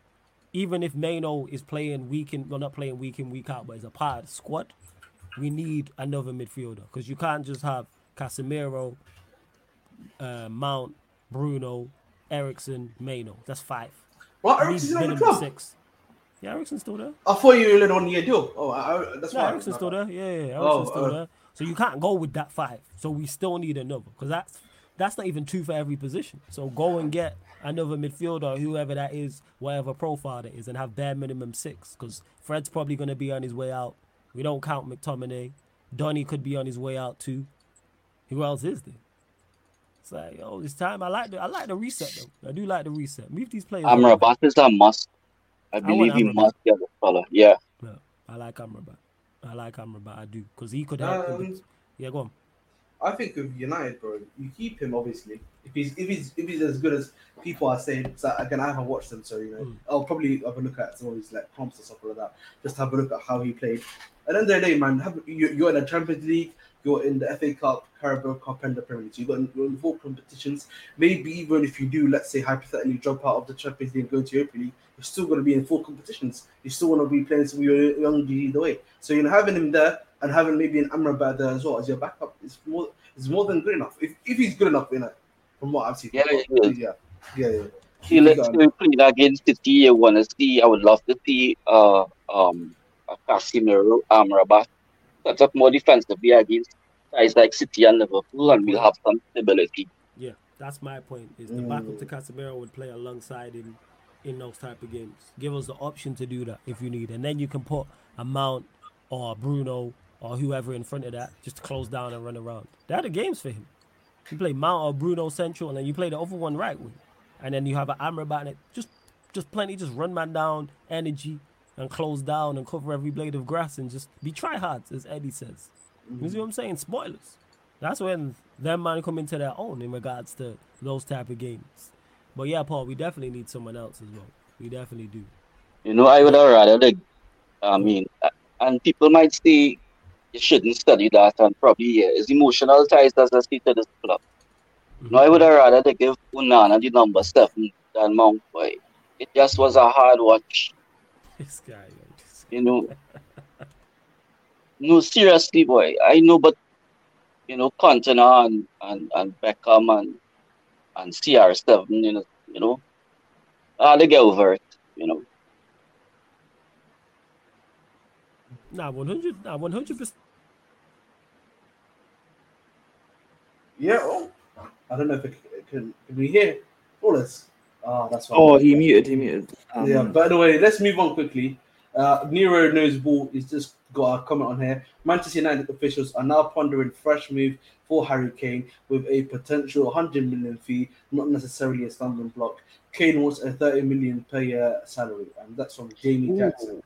even if Mainoo is playing week in, well, not playing week in, week out, but is a part of the squad, we need another midfielder because you can't just have Casemiro, uh, Mount, Bruno, Eriksen, Mainoo. That's five. Well, Eriksen's in the club. Six. Yeah, Eriksen's still there. I thought you were in on year deal. Oh, I, that's no, Eriksen's still there. Yeah, yeah, Eriksen's oh, still uh, there. So you can't go with that five. So we still need another because that's that's not even two for every position. So go and get another midfielder, whoever that is, whatever profile that is, and have bare minimum six. Because Fred's probably going to be on his way out. We don't count McTominay. Donny could be on his way out too. Who else is there? It's like, oh, it's time. I like the I like the reset though. I do like the reset. Move these players. Amrabat is a must. I believe I he must get the fella. Yeah. No, I like Amrabat. I like Amrabat. I do because he could help. Um, yeah, go on. I think with United, bro, you keep him obviously. If he's if he's if he's as good as people are saying, so again, I haven't watched him, so you know, mm. I'll probably have a look at some of his like comps and stuff like that. Just have a look at how he played. At the end of the day, man, have, you, you're in the Champions League, you're in the FA Cup, Carabao Cup, and the Premier League. So you've got you're in four competitions. Maybe even if you do, let's say hypothetically, drop out of the Champions League and go to Europa League, you're still going to be in four competitions. You still want to be playing some of your young G either way. So you know, having him there and having maybe an Amrabat there as well as your backup is more is more than good enough. If, if he's good enough, you know, from what I've seen. Yeah, yeah, yeah, yeah. yeah. See, let's say play against City. I want to see. I would love to see uh um Casemiro, Amrabat, set up more defensively against guys like City and Liverpool, and we'll have some stability. Yeah, that's my point. Is the mm. backup to Casemiro would play alongside him in those type of games. Give us the option to do that if you need, and then you can put a Mount or Bruno or whoever in front of that just to close down and run around. They're the games for him. You play Mount or Bruno central, and then you play the other one right wing, and then you have an Amrabat it. Just, just plenty. Just run man down, energy, and close down and cover every blade of grass, and just be try hard, as Eddie says. Mm-hmm. You see what I'm saying? Spoilers. That's when them man come into their own in regards to those type of games. But yeah, Paul, we definitely need someone else as well. We definitely do. You know, I would have rather like, I mean, and people might say you shouldn't study that, and probably yeah, his emotional ties does speak to this club. Mm-hmm. No, I would have rather they give Onana the number seven than Mount Boy. It just was a hard watch. This guy, you know. no, seriously, boy. I know, but you know, Cantona and, and, and Beckham and and CR7, you know, you know, uh, they get over it, you know. Nah, 100, nah, 100%. Yeah, oh, I don't know if it can, can we hear all this. Ah, that's fine. Oh, he muted, he muted. Um, yeah, by the way, let's move on quickly. Uh, Nero knows ball is just got a comment on here. Manchester United officials are now pondering fresh move for Harry Kane with a potential 100 million fee, not necessarily a stumbling block. Kane wants a 30 million per year salary, and that's from Jamie Jackson.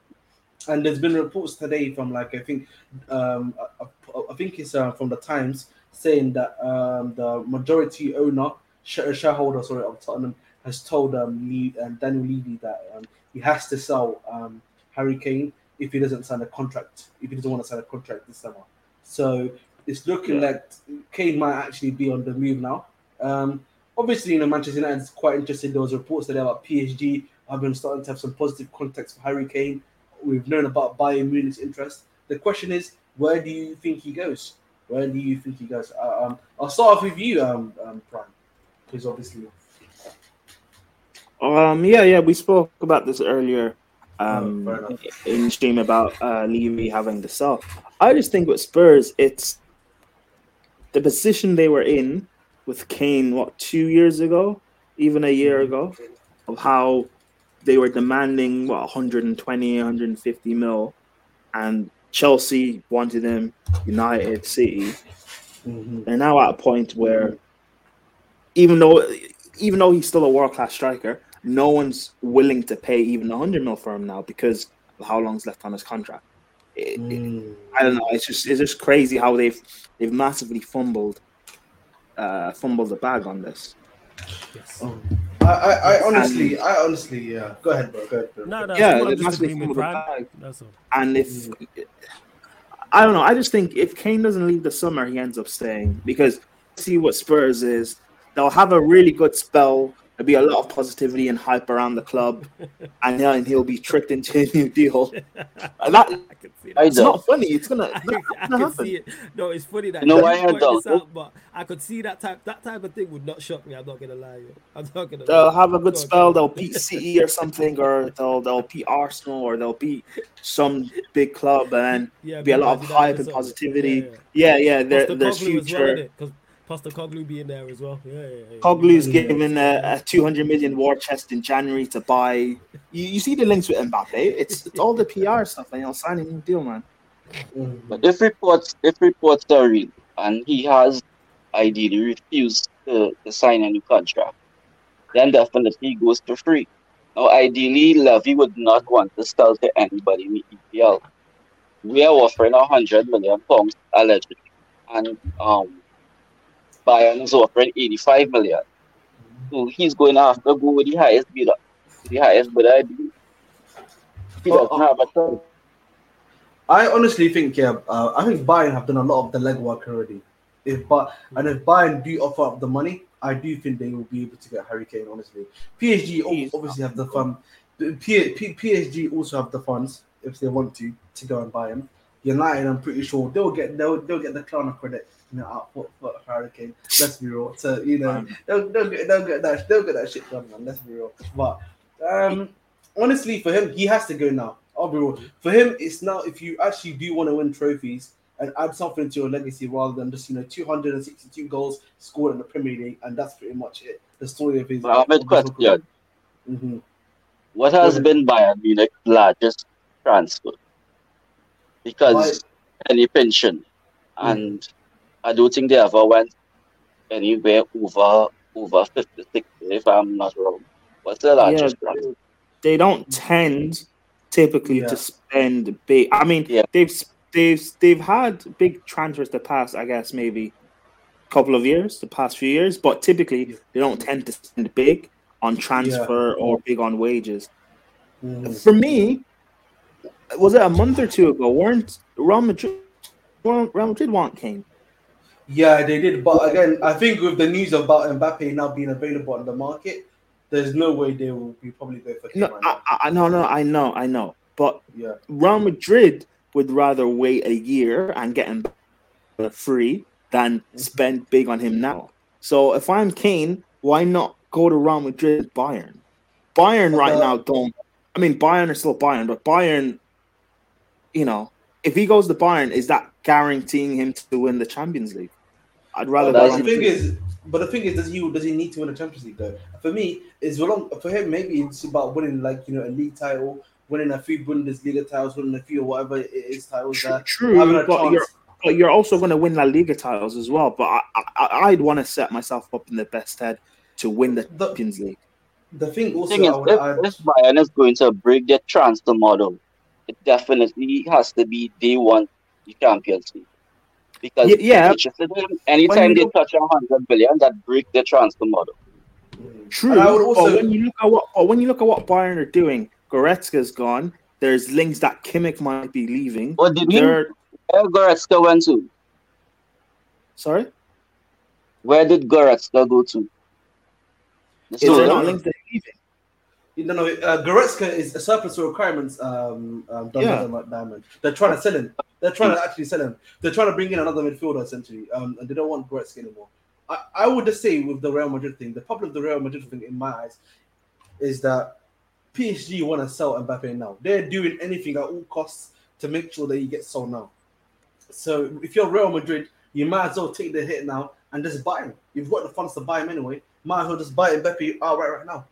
And there's been reports today from like I think um, I, I think it's uh, from the Times saying that um, the majority owner shareholder sorry of Tottenham has told um, Lee, um, Daniel Levy that um, he has to sell um, Harry Kane if he doesn't sign a contract, if he doesn't want to sign a contract this summer. So it's looking yeah. like Kane might actually be on the move now. Um, obviously, you know, Manchester United is quite interested. There was reports today about PSG have been starting to have some positive contacts for Harry Kane. We've known about Bayern Munich's interest. The question is, where do you think he goes? Where do you think he goes? Uh, um, I'll start off with you, um, um Prime, because obviously. Um. Yeah. Yeah. We spoke about this earlier um, oh, in stream about uh, Levy having the sell. I just think with Spurs, it's the position they were in with Kane, what, two years ago, even a year ago, of how they were demanding, what, 120, 150 mil, and Chelsea wanted him, United, City. Mm-hmm. They're now at a point where, even though, even though he's still a world class striker, no one's willing to pay even 100 mil for him now because of how long's left on his contract. It, mm. it, I don't know. It's just it's just crazy how they've they've massively fumbled uh fumbled the bag on this. Yes. Um, I, I, I honestly, and, I honestly, yeah. Go ahead, bro. Go ahead, bro. No, no, yeah, massively fumbled the bag. And if. I don't know, I just think if Kane doesn't leave the summer, he ends up staying because see what Spurs is. They'll have a really good spell There'll be a lot of positivity and hype around the club, and then he'll be tricked into a new deal. And that, it's not funny. It's gonna. I, I can happen. see it. No, it's funny that you know why I don't. Out, but I could see that type. That type of thing would not shock me. I'm not gonna lie. I'm not gonna. They'll lie. have a good spell. They'll beat CE or something, or they'll they'll beat Arsenal, or they'll beat some big club, and yeah, be a lot of hype and positivity. Yeah, yeah. yeah. There, there's future. Well, Postecoglou being there as well. Yeah, yeah, yeah. Coglou's given a, a 200 million war chest in January to buy. You, you see the links with Mbappe. It's, it's all the PR stuff, and he'll sign a new deal, man. But if reports if reports are real, and he has ideally refused to, to sign a new contract, then definitely he goes for free. Now, ideally, Levy would not want to sell to anybody in the EPL. We are offering a hundred million pounds allegedly, and um, Bayern is offering 85 million. So he's going after go with the highest bidder. The highest bidder, he doesn't oh, have a turn. I honestly think, yeah, uh, I think Bayern have done a lot of the legwork already. If but and if Bayern do offer up the money, I do think they will be able to get Harry Kane. Honestly, PSG obviously have the fun. P- P- PSG also have the funds if they want to to go and buy him. United, I'm pretty sure they'll get they'll, they'll get the clown credit know, out for, for Harry Kane. Let's be real. So you know, they'll, they'll get they'll get that they'll get that shit done, man. Let's be real. But um, honestly, for him, he has to go now. I'll be real. For him, it's now if you actually do want to win trophies, and add something to your legacy rather than just you know 262 goals scored in the Premier League, and that's pretty much it. The story of his. Mohammed question. Mm-hmm. What has been Bayern Munich's largest transfer? Because any pension, mm. And I don't think they ever went anywhere over over 56, if I'm not wrong. What's the largest yeah, transfer? They don't tend typically yeah. to spend big. I mean, yeah. they've they've they've had big transfers the past, I guess, maybe a couple of years, the past few years, but typically they don't tend to spend big on transfer yeah. or big on wages. Mm. For me, was it a month or two ago? weren't Real Madrid Real Madrid want Kane? Yeah, they did, but again, I think with the news about Mbappe now being available on the market, there's no way they will be probably going for. No, I, I, no, no, I know, I know, but yeah, Real Madrid would rather wait a year and get him free than mm-hmm. spend big on him now. So if I'm Kane, why not go to Real Madrid, Bayern? Bayern right uh, now don't. I mean, Bayern are still Bayern, but Bayern, you know, if he goes to Bayern, is that guaranteeing him to win the Champions League? I'd rather. But the thing is, but the thing is, does he does he need to win a Champions League though? For me, is for him maybe it's about winning like you know a league title winning a few Bundesliga titles, winning a few or whatever it is titles. True, true but you're but you're also going to win La Liga titles as well. But I, I would want to set myself up in the best head to win the, the Champions League. The thing also, the thing is, if, add... if Bayern is going to break their transfer model, it definitely has to be they want the Champions League. Because yeah, anytime they touch a hundred billion, that break their transfer model. True. Also... But when you look at what, when you look at what Bayern are doing, Goretzka's gone. There's links that Kimmich might be leaving. What did he? Where Goretzka went to? Sorry. Where did Goretzka go to? Is there not links that leaving? No, no. Uh, Goretzka is a surplus to requirements. Um, um, yeah. Diamond. They're trying to sell him. They're trying to actually sell him. They're trying to bring in another midfielder essentially, um, and they don't want Goretzka anymore. I, I would just say with the Real Madrid thing, the problem with the Real Madrid thing, in my eyes, is that PSG want to sell Mbappe now. They're doing anything at all costs to make sure that he gets sold now. So if you're Real Madrid, you might as well take the hit now and just buy him. You've got the funds to buy him anyway. Might as well just buy Mbappe outright right now.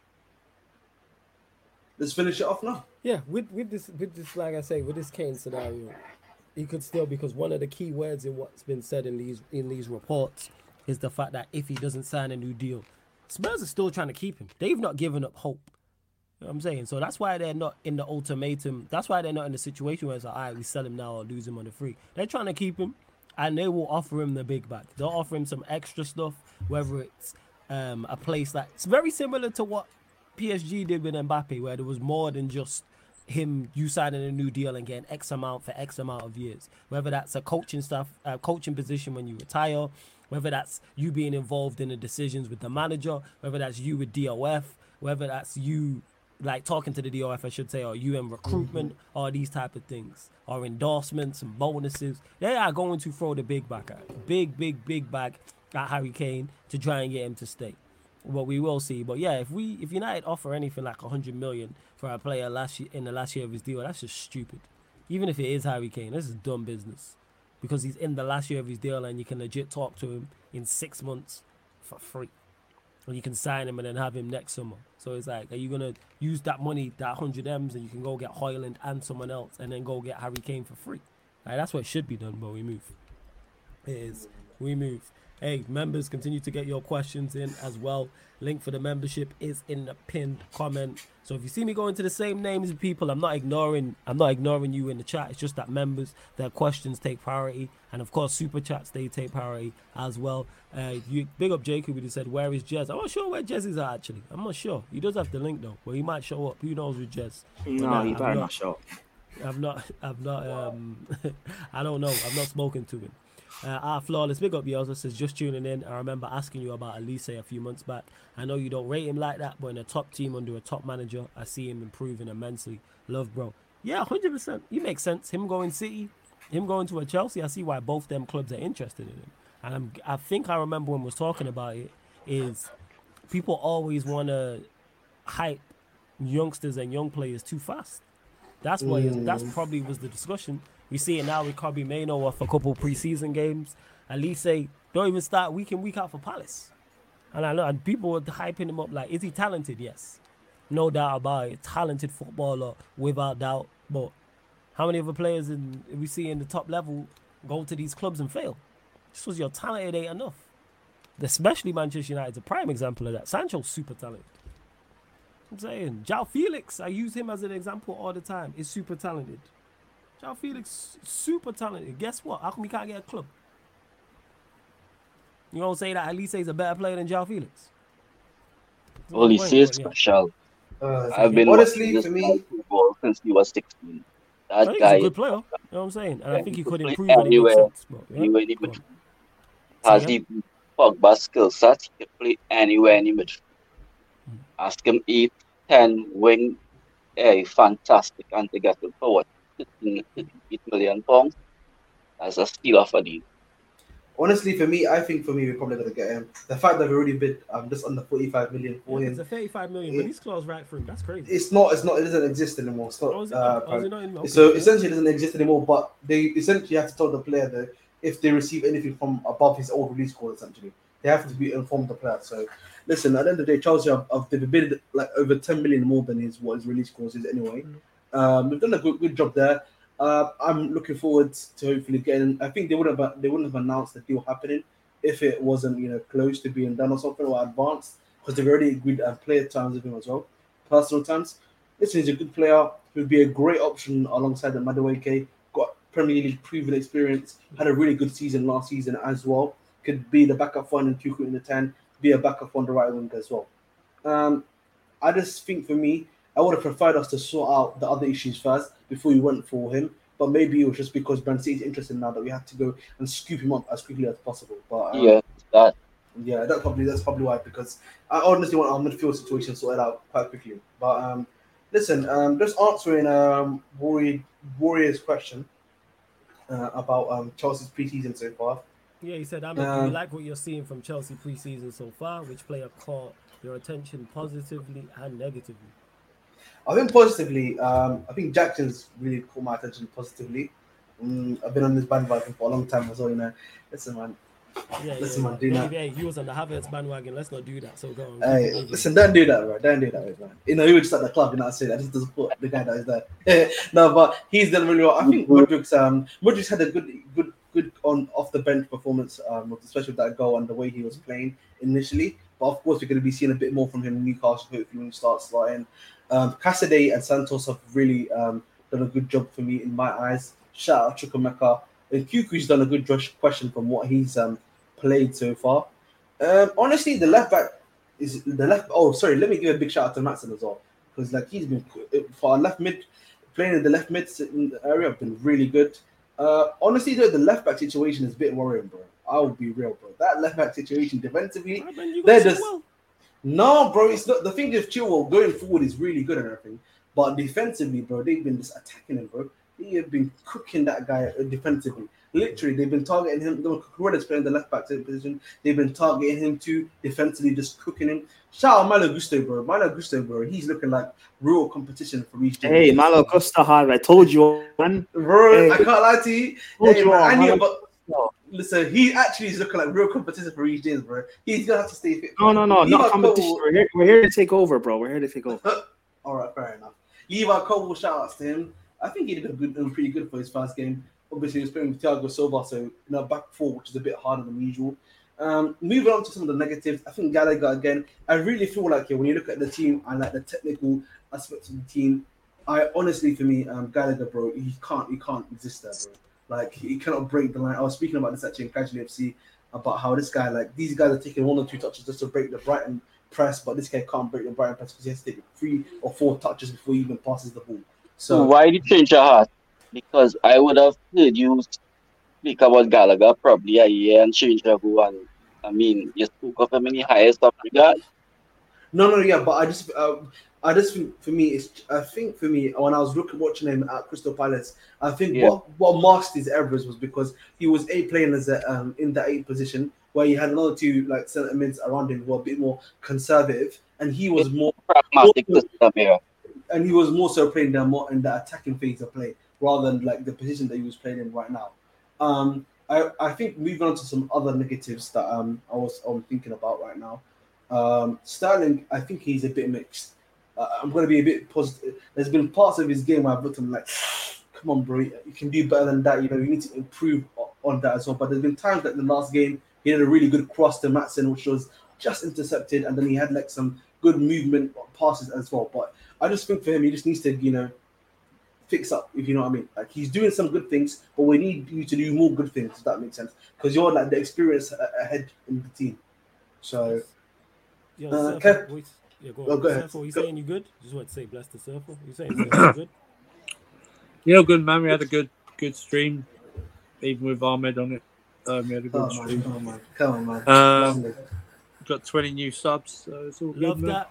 Let's finish it off now. Yeah, with with this with this, like I say, with this Kane scenario, he could still because one of the key words in what's been said in these in these reports is the fact that if he doesn't sign a new deal, Spurs are still trying to keep him. They've not given up hope. You know I'm saying? So that's why they're not in the ultimatum. That's why they're not in the situation where it's like, all right, we sell him now or lose him on the free. They're trying to keep him and they will offer him the big bag. They'll offer him some extra stuff, whether it's um, a place that it's very similar to what PSG did with Mbappe, where there was more than just him you signing a new deal and getting X amount for X amount of years. Whether that's a coaching stuff, a coaching position when you retire, whether that's you being involved in the decisions with the manager, whether that's you with DOF, whether that's you like talking to the DOF, I should say, or you in recruitment, mm-hmm. or these type of things, or endorsements and bonuses. They are going to throw the big back at big, big, big back at Harry Kane to try and get him to stay. What we will see, but yeah, if we if United offer anything like hundred million for a player last year in the last year of his deal, that's just stupid. Even if it is Harry Kane, this is dumb business because he's in the last year of his deal and you can legit talk to him in six months for free. And you can sign him and then have him next summer. So it's like, are you gonna use that money, that hundred M's, and you can go get Hojlund and someone else, and then go get Harry Kane for free? Like, that's what should be done, but we move. It is we move. Hey, members, continue to get your questions in as well. Link for the membership is in the pinned comment. So if you see me going to the same names of people, I'm not ignoring I'm not ignoring you in the chat. It's just that members, their questions take priority. And of course super chats they take priority as well. Uh you big up Jacob who said, Where is Jez? I'm not sure where Jez is at actually. I'm not sure. He does have the link though. Well he might show up. Who knows with Jez? No, nah, he better not, not show up. I've not I've not um I don't know. I've not spoken to him. Uh, our flawless big up also says just tuning in. I remember asking you about Olise a few months back. I know you don't rate him like that, but in a top team under a top manager, I see him improving immensely. Love, bro. Yeah, hundred percent. You make sense. Him going City, him going to a Chelsea. I see why both them clubs are interested in him. And I'm, I think I remember when we was talking about it. Is people always want to hype youngsters and young players too fast. That's why. Mm. That's probably was the discussion We see it now with Kobbie Mainoo off a couple preseason games. At least say don't even start week in week out for Palace. And I know and people were hyping him up like, is he talented? Yes, no doubt about it. Talented footballer without doubt. But how many other players in we see in the top level go to these clubs and fail? This was your talent, it ain't enough. Especially Manchester United is a prime example of that. Sancho's super talented. I'm saying João Felix, I use him as an example all the time. Is super talented. João Felix, super talented. Guess what? How come he can't get a club? You don't say that Olise is a better player than João Felix. Well, he says special. Uh, I've been honestly for me since he was 16. That guy, he's a good player. You know what I'm saying? And I think he could improve anywhere. Sense, but, yeah. anywhere in the Has he Pogba skill set? He can play anywhere in the midfield. Hmm. Ask him 8, 10 wing, a fantastic and to get it forward. 8 million pounds. That's a steal for the honestly, for me, I think for me, we're probably gonna get him. The fact that we already bid um, just under forty-five million for yeah, him. It's a thirty-five million, it, but he's clause right through. That's crazy. It's not. It's not. It doesn't exist anymore. It's not. Oh, it, uh, oh, not in, okay. So essentially, it doesn't exist anymore. But they essentially have to tell the player that if they receive anything from above his old release clause, essentially, they have to be informed the player. So. Listen, at the end of the day, Chelsea have, have they've bid like over 10 million more than his what his release clause is anyway. Mm. Um, we've done a good, good job there. Uh, I'm looking forward to hopefully getting. I think they would have they wouldn't have announced the deal happening if it wasn't you know close to being done or something or advanced because they've already agreed and player terms with him as well, personal terms. Listen, he's a good player. Who would be a great option alongside the Madueke. Got Premier League proven experience. Had a really good season last season as well. Could be the backup one in Tuchel in the ten. Be a backup on the right wing as well. Um, I just think for me, I would have preferred us to sort out the other issues first before we went for him. But maybe it was just because Man City's interested now that we have to go and scoop him up as quickly as possible. But um, yeah, that yeah, that's probably that's probably why because I honestly want our midfield situation sorted out quite quickly. But um, listen, um, just answering um Warrior, Warrior's question uh, about um Chelsea's preseason so far. Yeah, he said, "I mean, um, you like what you're seeing from Chelsea preseason so far. Which player caught your attention positively and negatively?" I think positively, um, I think Jackson's really caught my attention positively. Mm, I've been on this bandwagon for a long time as well, you know. Listen, man. Yeah, listen, yeah, man, do yeah. Hey, he was on the Havertz bandwagon. Let's not do that. So go on. Hey, listen, don't do that, bro. Don't do that, man. You know, he was just at the club, you know, I say that just to support the guy that is there. no, but he's done really well. I think Mudryk's um Mudryk's had a good good good on off the bench performance, um, especially with that goal and the way he was playing initially. But of course, we're going to be seeing a bit more from him in Newcastle hopefully when he starts starting. Um, Casadei and Santos have really um, done a good job for me in my eyes. Shout out Chukwuemeka. And Cuckoo's done a good question from what he's um, played so far. Um, honestly, the left back is the left. Oh, sorry. Let me give a big shout out to Maatsen as well because like he's been for our left mid playing in the left mid area. Have been really good. Uh, honestly, though, the left back situation is a bit worrying, bro. I will be real, bro. That left back situation defensively, they're just well. No, bro, it's not. The thing is, Chilwell going forward is really good and everything, but defensively, bro, they've been just attacking him, bro. They have been cooking that guy uh, defensively. Literally, they've been targeting him. Cucurella's playing the left back position. They've been targeting him too defensively, just cooking him. Shout out Malo Gusto, bro. Malo Gusto, bro. He's looking like real competition for each. Hey, Malo Gusto, I told you, man. Bro, hey. I can't lie to you. Hey, you man, I knew, but Listen, he actually is looking like real competition for Reece James, bro. He's gonna have to stay fit. No, no, no, not competition. We're here, we're here to take over, bro. We're here to take over. All right, fair enough. Levi Colwill, shout outs to him. I think he did a good, pretty good for his first game. Obviously, he was playing with Thiago Silva, so you know, back four, which is a bit harder than usual. Um, moving on to some of the negatives, I think Gallagher again. I really feel like yeah, when you look at the team and like the technical aspects of the team, I honestly, for me, um, Gallagher, bro, he can't, he can't exist there, bro. Like he cannot break the line. I was speaking about this actually in Casual FC about how this guy, like these guys are taking one or two touches just to break the Brighton press, but this guy can't break the Brighton press because he has to take three or four touches before he even passes the ball. So why did you change your heart? Because I would have heard you speak about Gallagher probably a year and change your And I mean, you spoke of him in the highest of regard. No, no, yeah, but I just uh, I just think for me, it's I think for me when I was looking watching him at Crystal Palace, I think yeah. what what masked his errors was because he was a playing as a um in that eight position where he had another two like centre mids around him who were a bit more conservative, and he was more pragmatic more, and he was more so playing them more in the attacking phase of play. rather than like the position that he was playing in right now. Um, I, I think moving on to some other negatives that um I was I'm thinking about right now. Um, Sterling, I think he's a bit mixed. Uh, I'm going to be a bit positive. There's been parts of his game where I've looked at him like, come on, bro, you can do better than that. You know, you need to improve on that as well. But there's been times like the last game, he had a really good cross to Maatsen, which was just intercepted, and then he had like some good movement passes as well. But I just think for him, he just needs to, you know, fix up, if you know what I mean. Like he's doing some good things, but we need you to do more good things, if that makes sense. Because you're like the experience ahead in the team. So, yeah, uh, Kev, yeah, go, oh, go ahead. Surfer, you go. saying you good? Just want to say bless the surfer. You saying you good? Yeah, good man. We had a good good stream, even with Ahmed on it. Um, we had a good oh, stream. Man, come on, man. Come on, man. Um, got 20 new subs, so it's all good. Love man.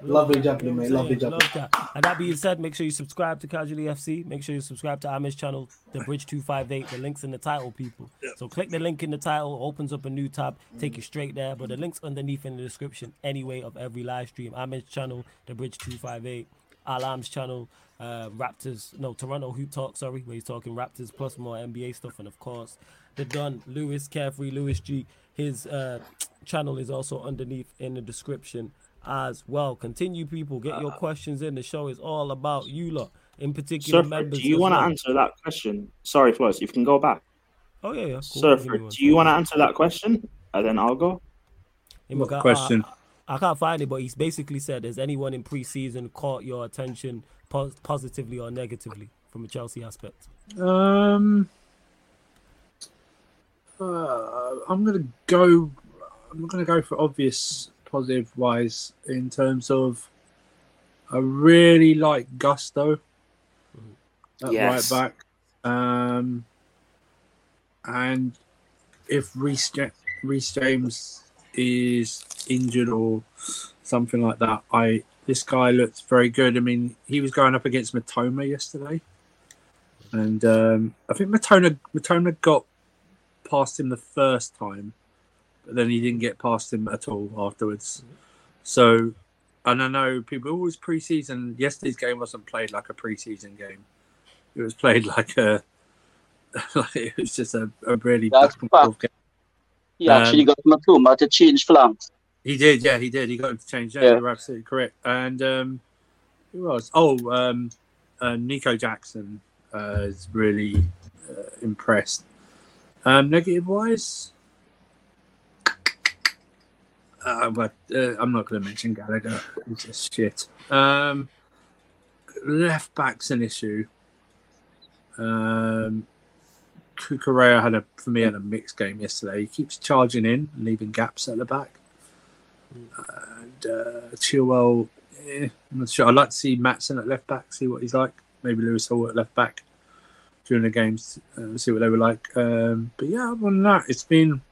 That. Lovely jubbly, mate. Lovely jubbly. Love that. And that being said, make sure you subscribe to Casually FC. Make sure you subscribe to Ahmed's channel, The Bridge 258. The link's in the title, people. Yep. So click the link in the title, opens up a new tab, take you straight there. But the link's underneath in the description anyway of every live stream. Ahmed's channel, The Bridge 258. Alam's channel, uh, Raptors, no, Toronto Hoop Talk, sorry, where he's talking Raptors plus more NBA stuff. And of course, the Don, Lewis Carefree, Lewis G. His uh, channel is also underneath in the description as well. Continue, people. Get your uh, questions in. The show is all about you lot, in particular. Surfer, do you want to well. answer that question? Sorry, Floss, you can go back. Oh yeah, yeah. Cool. Surfer, do you want to answer that question? And then I'll go. What question? I, I, can't find it, but he's basically said, "Has anyone in preseason caught your attention po- positively or negatively from a Chelsea aspect?" Um, uh, I'm gonna go. I'm gonna go for obvious positive wise in terms of I really like Gusto at yes. right back. Um, and if Reece, Reece James is injured or something like that, I this guy looks very good. I mean, he was going up against Mitoma yesterday, and um, I think Mitoma Mitoma got past him the first time, then he didn't get past him at all afterwards. So, and I know people always preseason. Yesterday's game wasn't played like a preseason game; it was played like a like it was just a, a really That's back and game. He um, actually got Mitoma to change flanks. He did, yeah, he did. He got him to change. Yeah, yeah. you're absolutely correct. And um, who was? Oh, um, uh, Nico Jackson uh, is really uh, impressed. Um, negative wise, uh, but uh, I'm not going to mention Gallagher. He's just shit. Um, left back's an issue. Um, Cucurella had a for me had a mixed game yesterday. He keeps charging in, leaving gaps at the back. And uh, Chilwell, eh, I'm not sure. I'd like to see Maatsen at left back, see what he's like. Maybe Lewis Hall at left back during the games, uh, see what they were like. Um, but yeah, other than that, it's been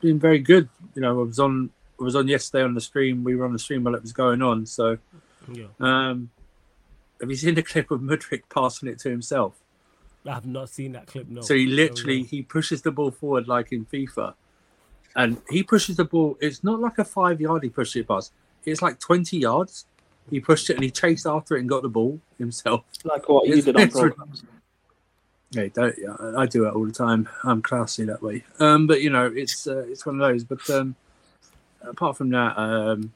been very good. You know, I was on I was on yesterday on the stream. We were on the stream while it was going on. So, yeah. um, have you seen the clip of Mudryk passing it to himself? I have not seen that clip. No. So he literally he pushes the ball forward like in FIFA, and he pushes the ball. It's not like a five yard he pushed it past. It's like twenty yards. He pushed it and he chased after it and got the ball himself. Like what he did on programs. Yeah, don't, yeah, I do it all the time. I'm classy that way. Um, but you know, it's uh, it's one of those. But um, apart from that, um,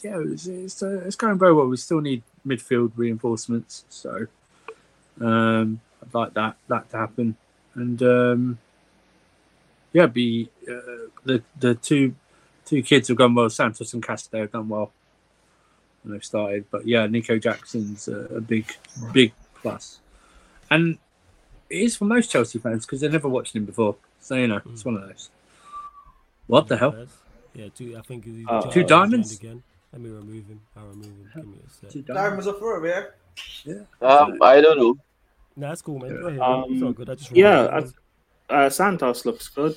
yeah, it's it's, uh, it's going very well. We still need midfield reinforcements, so um, I'd like that that to happen. And um, yeah, be uh, the the two two kids have gone well. Santos and Castro have done well when they've started. But yeah, Nico Jackson's a, a big big plus. And it is for most Chelsea fans because they've never watched him before. So you know, it's one of those. What the hell? Yeah, two. I think he's uh, two diamonds again. Let me remove him. I'll remove him. Give me a sec. Two diamonds are for him, yeah. Yeah. Um, I don't know. No, that's cool, man. Go ahead, um, it's all good. I just yeah, uh, Santos looks good.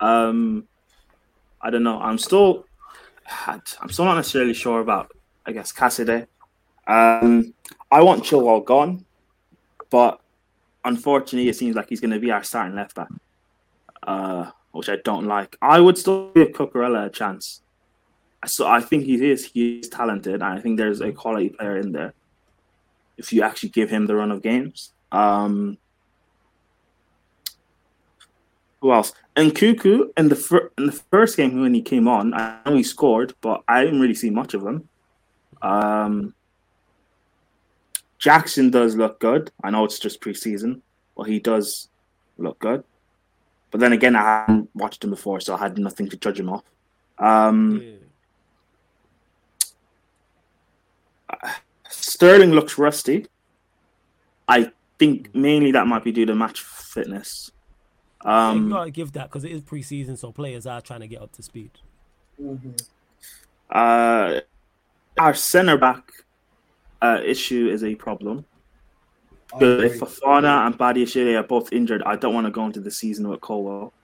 Um, I don't know. I'm still, I'm still not necessarily sure about. I guess Casadei. Um, I want Chilwell gone, but unfortunately, it seems like he's going to be our starting left back, uh, which I don't like. I would still give Cucurella a chance. So I think he is he is talented, and I think there's a quality player in there. if you actually give him the run of games. Um, who else? And Nkunku in the fir- in the first game when he came on, I know he scored, but I didn't really see much of him. Um, Jackson does look good. I know it's just preseason, but he does look good. But then again, I hadn't watched him before, so I had nothing to judge him off. Um, yeah. Sterling looks rusty. I think mainly that might be due to match fitness. Um, you gotta give that because it is preseason, so players are trying to get up to speed. Mm-hmm. Uh, our center back uh, issue is a problem. If Fofana and Badiashile are both injured, I don't want to go into the season with Colwill.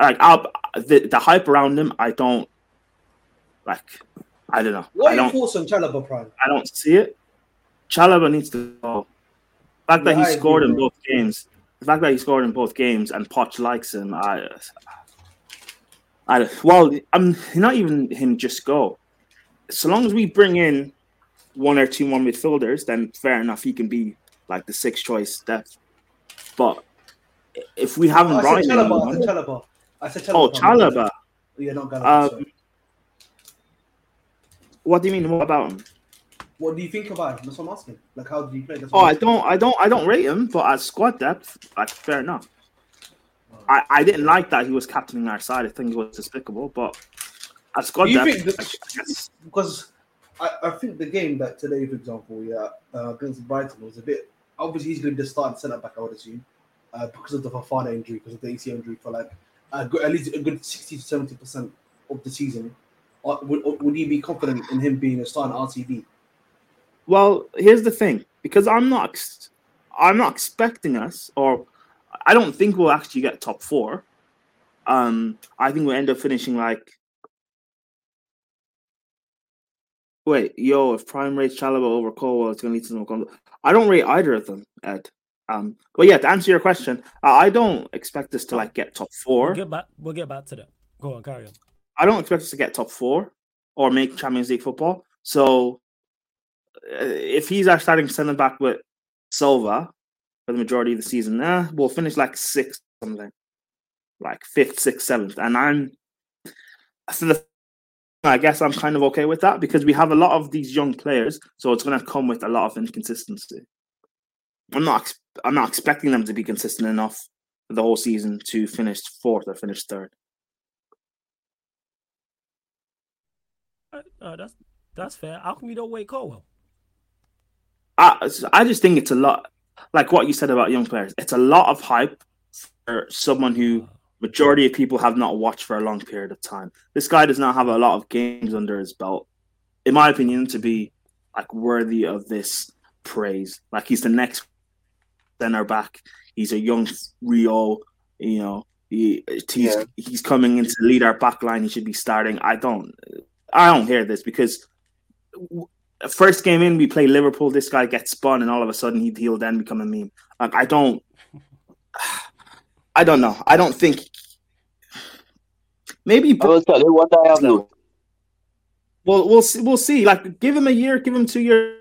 Like the, the hype around him, I don't like. I don't know. What are your thoughts on Chalobah Prime? I don't see it. Chalobah needs to go. The fact yeah, that he scored in both games, the fact that he scored in both games, and Poch likes him, I, I well, I'm not even him. Just go. So long as we bring in one or two more midfielders, then fair enough. He can be like the sixth choice depth. But if we haven't oh, I said Chalobah, I said Chalobah. I said Chalobah. Oh, Chalobah. You're not gonna. Um, what do you mean? What about him? What do you think about him? That's what I'm asking. Like, how do you play? oh, I don't, I don't, I don't rate him, but at squad depth, like fair enough. Oh. I, I didn't like that he was captaining our side. I think it was despicable, but at squad depth, because I, I think the game that today, for example, yeah, uh, against Brighton was a bit. Obviously, he's going to start centre back, I would assume, uh, because of the Fofana injury, because of the ACL injury for like at least a good sixty to seventy percent of the season. Uh, would, would you be confident in him being a starting RCB? Well, here's the thing, because I'm not, I'm not expecting us, or I don't think we'll actually get top four. Um, I think we'll end up finishing like. Wait, yo, if Prime rates Chalobah over Colwill, it's gonna lead to some. I don't rate either of them, Ed. Um, but yeah, to answer your question, I don't expect us to like get top 4 We'll get back. We'll get back to that. Go on, carry on. I don't expect us to get top four or make Champions League football. So uh, if he's our starting centre back with Silva for the majority of the season, eh, we'll finish like sixth, something like fifth, sixth, seventh. And I'm so the I guess I'm kind of okay with that because we have a lot of these young players, so it's going to come with a lot of inconsistency. I'm not I'm not expecting them to be consistent enough for the whole season to finish fourth or finish third. Uh, uh that's that's fair. How come you don't wait Colwill? I I just think it's a lot like what you said about young players. It's a lot of hype for someone who majority of people have not watched for a long period of time. This guy does not have a lot of games under his belt, in my opinion, to be like worthy of this praise. Like he's the next center back. He's a young Rio, you know. He, he's yeah. he's coming in to lead our back line. He should be starting. I don't I don't hear this because first game in, we play Liverpool. This guy gets spun, and all of a sudden he, he'll then become a meme. Like I don't, I don't know. I don't think. Maybe. I will tell you what I have now. Well, we'll see. We'll see. Like, give him a year, give him two years.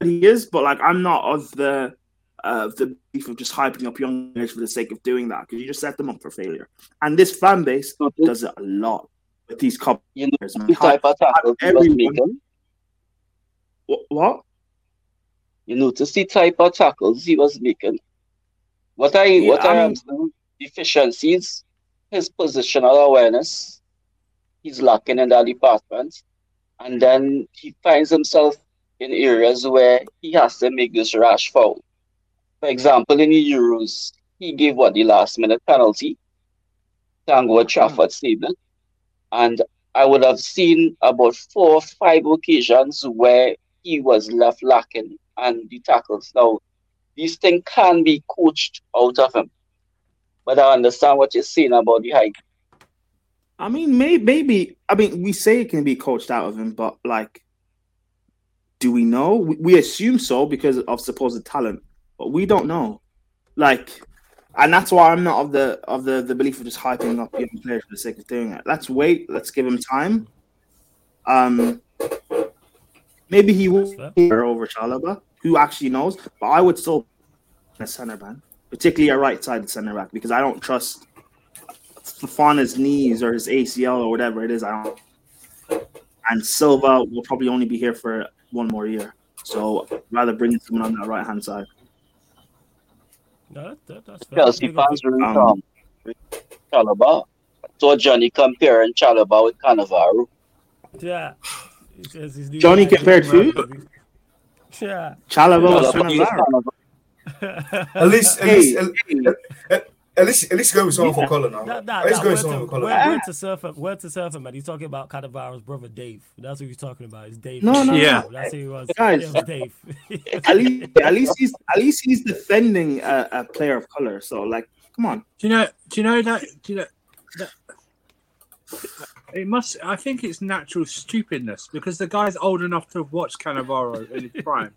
He is, but like, I'm not of the uh, the belief of just hyping up young players for the sake of doing that because you just set them up for failure. And this fan base does it a lot with these couple you know, players. Type of everyone, what? You notice the type of tackles he was making. What I yeah, what I, I mean, deficiencies, his positional awareness, he's lacking in that department, and then he finds himself in areas where he has to make this rash foul. For example, in the Euros, he gave what the last minute penalty. Tango Trafford mm-hmm. And I would have seen about four or five occasions where he was left lacking and the tackles. Now, these things can be coached out of him. But I understand what you're saying about the height. I mean, maybe, maybe, I mean, we say it can be coached out of him, but like, do we know? We, we assume so because of supposed talent, but we don't know. Like, and that's why I'm not of the of the the belief of just hyping up young players for the sake of doing it. Let's wait. Let's give him time. Um, maybe he will over Chalobah who actually knows. But I would still a centre back, particularly a right-sided centre back, because I don't trust Fofana's knees or his ACL or whatever it is. I don't. And Silva will probably only be here for one more year. So I'd rather bring someone on that right hand side. No, that, that's fair. Chelsea fans really um, Chalobah. So Johnny comparing Chalobah with Cannavaro. Yeah. Johnny compared to? Yeah. Chalobah with Cannavaro. at least, at least, at, at least, at least go with someone yeah. for color now. That, that, at least go with someone for Colin. Where, where to surfer? Where to surfer, man? He's talking about Cannavaro's brother Dave. That's what he's talking about. Is Dave? No, no, yeah. That's who he was. Guys, was Dave. at least, at least he's at least he's defending a, a, player of color. So, like, come on. Do you know? Do you know that? Do you know that? It must. I think it's natural stupidness because the guy's old enough to have watched Cannavaro in his prime,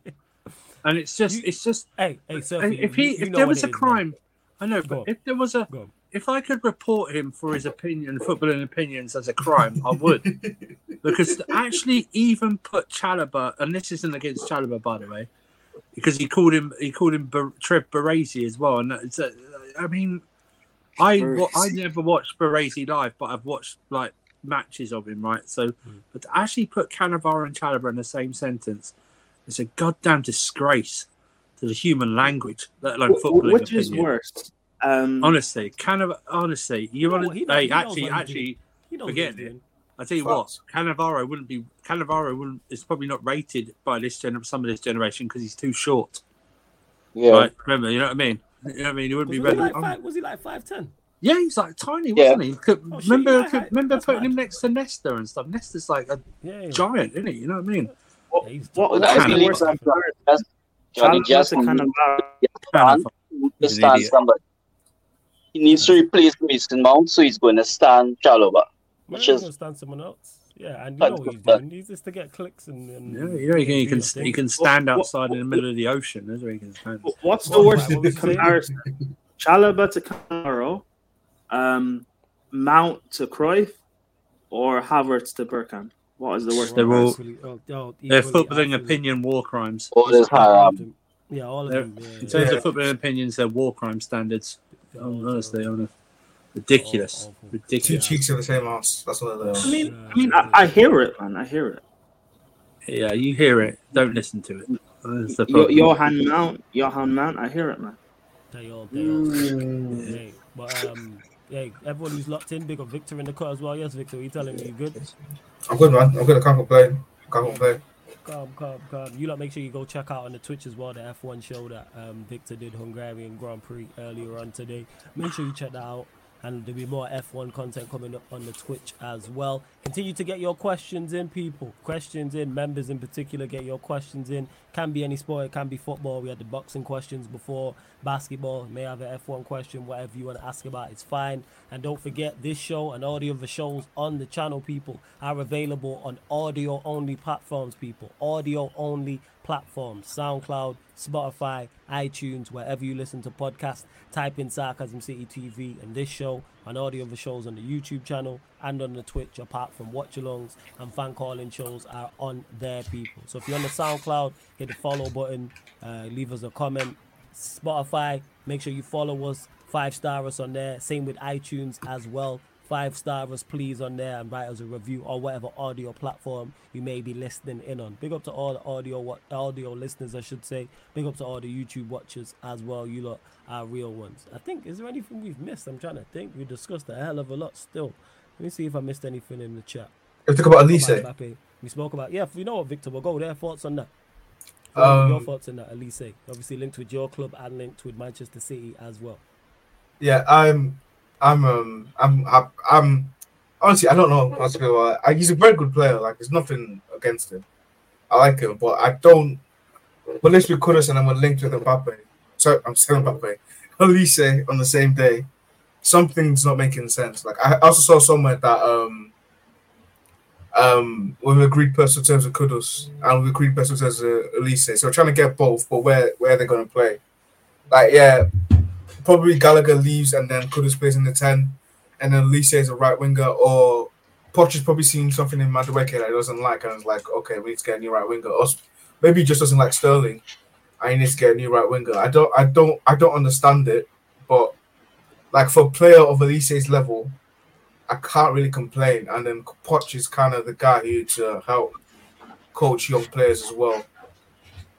and it's just, it's just. Hey, hey, Sophie, if he, if there was a crime. Man I know, but if there was a, if I could report him for his opinion, footballing opinions as a crime, I would. because to actually even put Chalobah, and this isn't against Chalobah, by the way, because he called him, he called him Bar- Trev Baresi as well, and it's, a, I mean, I I never watched Baresi live, but I've watched like matches of him, right? So, mm. but to actually put Cannavaro and Chalobah in the same sentence, is a goddamn disgrace to the human language, let alone football. Which opinion. is worse? Um, honestly, Cannavaro, honestly, you want to? Hey, actually, actually, forget it. I tell you what, Cannavaro wouldn't be. Cannavaro wouldn't. Is probably not rated by this gen, some of this generation because he's too short. Yeah. Right, remember, you know what I mean? You know what I mean? He wouldn't be ready. Like five, was he like five ten? Yeah, he's like tiny, wasn't he? Could, oh, remember, could, remember putting him next to Nesta and stuff. Nesta's like a yeah, yeah. giant, isn't he? You know what I mean? What, yeah, what, what, what, Johnny Justin kind of stand, to stand somebody. He needs to replace Mason Mount, so he's going to stand Chalobah. Which is stand someone else. Yeah, and you know what he's doing. He's just to get clicks and. and yeah, you know, he can, he can, he can stand outside in the middle of the ocean. That's where he can stand. What's the worst comparison? Chalobah to Cannavaro, um, Mount to Cruyff, or Havertz to Bergkamp? What is the worst? They're all oh, oh, they're footballing opinion war crimes. All this haram. Yeah, all of them. Yeah, in terms yeah. of footballing opinions, they're war crime standards. Oh, honestly, on ridiculous, ridiculous. Two cheeks of the same ass. That's what they are. I mean, I mean, I, I, hear it, man. I hear it. Yeah, you hear it. Don't listen to it. Your That's Johan Mount, Johan Mount. I hear it, man. They all, they all. Mm. but um, yeah, everyone who's locked in, big up Victor in the cut as well. Yes, Victor, you telling me you good? I'm good, man. I'm good. I can't complain. Can't complain. Calm, calm, calm. You lot make sure you go check out on the Twitch as well the F1 show that um, Victor did Hungarian Grand Prix earlier on today. Make sure you check that out and there'll be more F1 content coming up on the Twitch as well. Continue to get your questions in, people. Questions in, members in particular, get your questions in. Can be any sport, it can be football. We had the boxing questions before, basketball. May have an F1 question, whatever you want to ask about, it's fine. And don't forget, this show and all the other shows on the channel, people, are available on audio only platforms, people. Audio only platforms SoundCloud, Spotify, iTunes, wherever you listen to podcasts. Type in Sarcasm City TV and this show and all the other shows on the YouTube channel and on the Twitch, apart from watch alongs and fan calling shows, are on there, people. So if you're on the SoundCloud, hit the follow button, uh, leave us a comment. Spotify, make sure you follow us, five star us on there. Same with iTunes as well five stars, please on there and write us a review or whatever audio platform you may be listening in on. Big up to all the audio what audio listeners I should say. Big up to all the YouTube watchers as well. You lot are real ones. I think is there anything we've missed? I'm trying to think. We discussed a hell of a lot still. Let me see if I missed anything in the chat. We talk about Olise. We spoke about yeah. You know what, Victor? We'll go there. Thoughts on that. Um, your thoughts on that, Olise? Obviously linked with your club and linked with Manchester City as well. Yeah, I'm I'm um I'm I'm, I'm honestly I don't know how to feel. He's a very good player. Like there's nothing against him. I like him, but I don't. But let's be Kudus and I'm linked with Mbappe. So I'm saying Mbappe. Olise on the same day. Something's not making sense. Like I also saw somewhere that um um we've agreed personal terms with Kudus and we agreed personal terms with Olise. So we're trying to get both, but where where they're gonna play. Like yeah, probably Gallagher leaves and then Kudus plays in the 10 and then Olise is a right winger or Poch has probably seen something in Madueke that he doesn't like and is like, okay, we need to get a new right winger. Or maybe he just doesn't like Sterling. I need to get a new right winger. I don't, I don't, I don't understand it, but like for a player of Olise's level, I can't really complain. And then Poch is kind of the guy who to help coach young players as well.